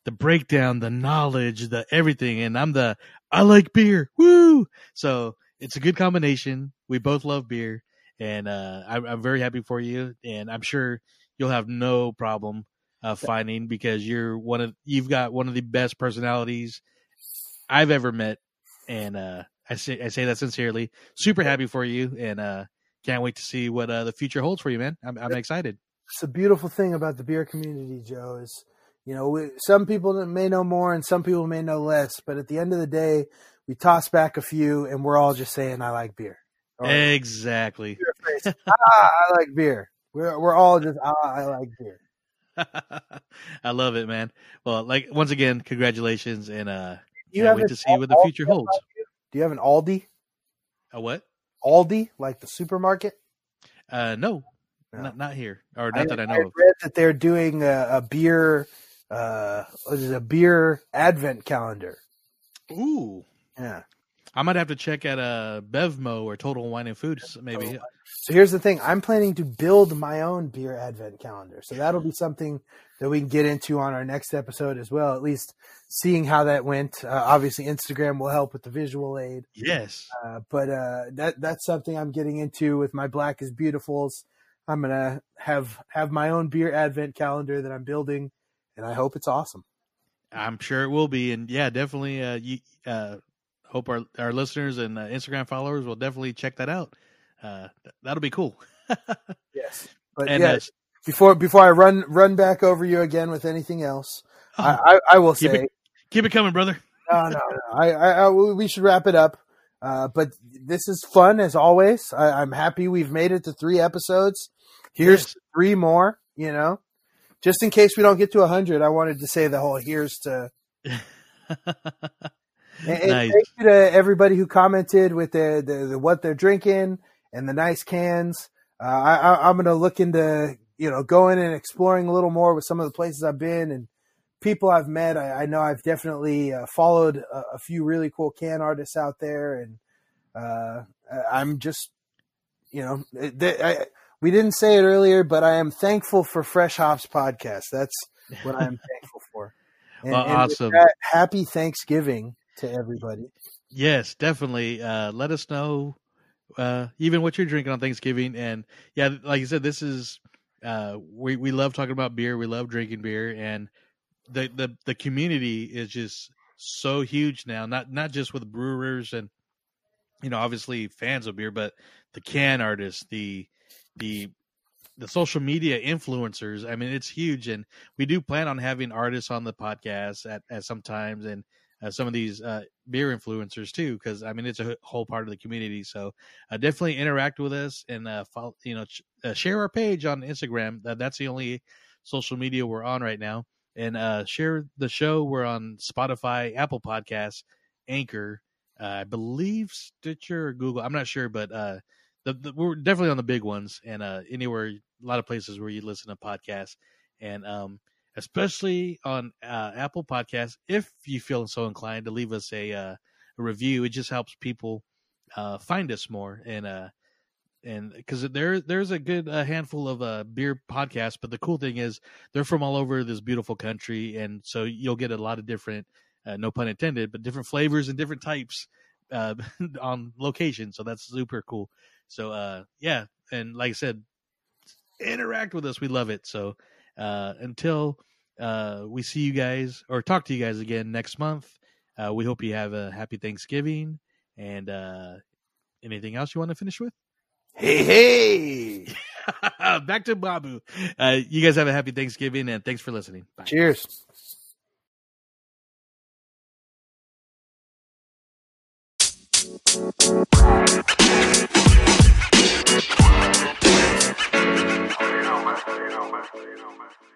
the breakdown, the knowledge, the everything, and I'm the I like beer. Woo! So it's a good combination. We both love beer, and uh, I, I'm very happy for you, and I'm sure you'll have no problem uh, finding because you're one of you've got one of the best personalities I've ever met, and uh, I say I say that sincerely. Super happy for you, and uh, can't wait to see what uh, the future holds for you, man. I'm, I'm excited.
it's a beautiful thing about the beer community, Joe. Is you know, we, some people may know more and some people may know less, but at the end of the day, we toss back a few, and we're all just saying, "I like beer." Or,
Exactly.
ah, I like beer. We're we're all just ah, I like beer.
I love it, man. Well, like once again, congratulations, and uh,
You
can't wait to see what the future holds.
Do you have an Aldi?
A what?
Aldi, like the supermarket?
Uh, no,
No.
not not here, or not that I know of.
read that they're doing a, a beer, uh, what is it, a beer advent calendar.
Ooh,
Yeah,
I might have to check at uh, Bevmo or Total Wine and Foods, maybe.
So here's the thing: I'm planning to build my own beer advent calendar. So that'll be something that we can get into on our next episode as well. At least seeing how that went. Uh, obviously, Instagram will help with the visual aid.
Yes,
uh, but uh, that that's something I'm getting into with my Black is Beautifuls. I'm gonna have have my own beer advent calendar that I'm building, and I hope it's awesome.
I'm sure it will be, and yeah, definitely. Uh, you, uh, hope our our listeners and uh, Instagram followers will definitely check that out. Uh, that'll be cool.
yes, but
and,
yeah,
uh,
before before I run run back over you again with anything else,
Oh,
I, I, I will
keep
say
it keep it coming, brother.
no, no, no. I, I, we should wrap it up. Uh, but this is fun as always. I, I'm happy we've made it to three episodes. Here's
Yes.
three more. You know, just in case we don't get to a hundred, I wanted to say the whole here's to. And, and
Nice.
thank you to everybody who commented with the, the, the what they're drinking and the nice cans. Uh, I, I, I'm going to look into you know going and exploring a little more with some of the places I've been and people I've met. I, I know I've definitely uh, followed a, a few really cool can artists out there, and uh, I'm just you know th- I, we didn't say it earlier, but I am thankful for Fresh Hops podcast. That's what I am thankful for. And,
Well,
and
awesome.
that, happy Thanksgiving to everybody.
Yes, definitely. Uh, let us know uh, even what you're drinking on Thanksgiving. And yeah, like you said, this is uh, we we love talking about beer. We love drinking beer, and the the the community is just so huge now. Not not just with brewers and you know obviously fans of beer, but the can artists, the the the social media influencers. I mean, it's huge, and we do plan on having artists on the podcast at at sometimes and uh, some of these uh, beer influencers too, because I mean it's a whole part of the community. So uh, definitely interact with us and uh, follow, you know, ch- uh, share our page on Instagram. That that's the only social media we're on right now, and uh, share the show. We're on Spotify, Apple Podcasts, Anchor, I believe Stitcher or Google. I'm not sure, but the, the, we're definitely on the big ones, and uh, anywhere, a lot of places where you listen to podcasts, and um, especially on uh, Apple Podcasts, if you feel so inclined to leave us a, uh, a review, it just helps people uh, find us more, and uh, and because there there's a good uh, handful of beer podcasts, but the cool thing is they're from all over this beautiful country, and so you'll get a lot of different, no pun intended, but different flavors and different types uh, on location. So that's super cool. So uh, yeah, and like I said, interact with us. We love it. So uh, until uh, we see you guys or talk to you guys again next month, uh, we hope you have a happy Thanksgiving. And uh, anything else you want to finish with?
Hey, hey!
Back to Babu. Uh, you guys have a happy Thanksgiving and thanks for listening. Bye.
Cheers.
You know, man. You know, man. You know, man.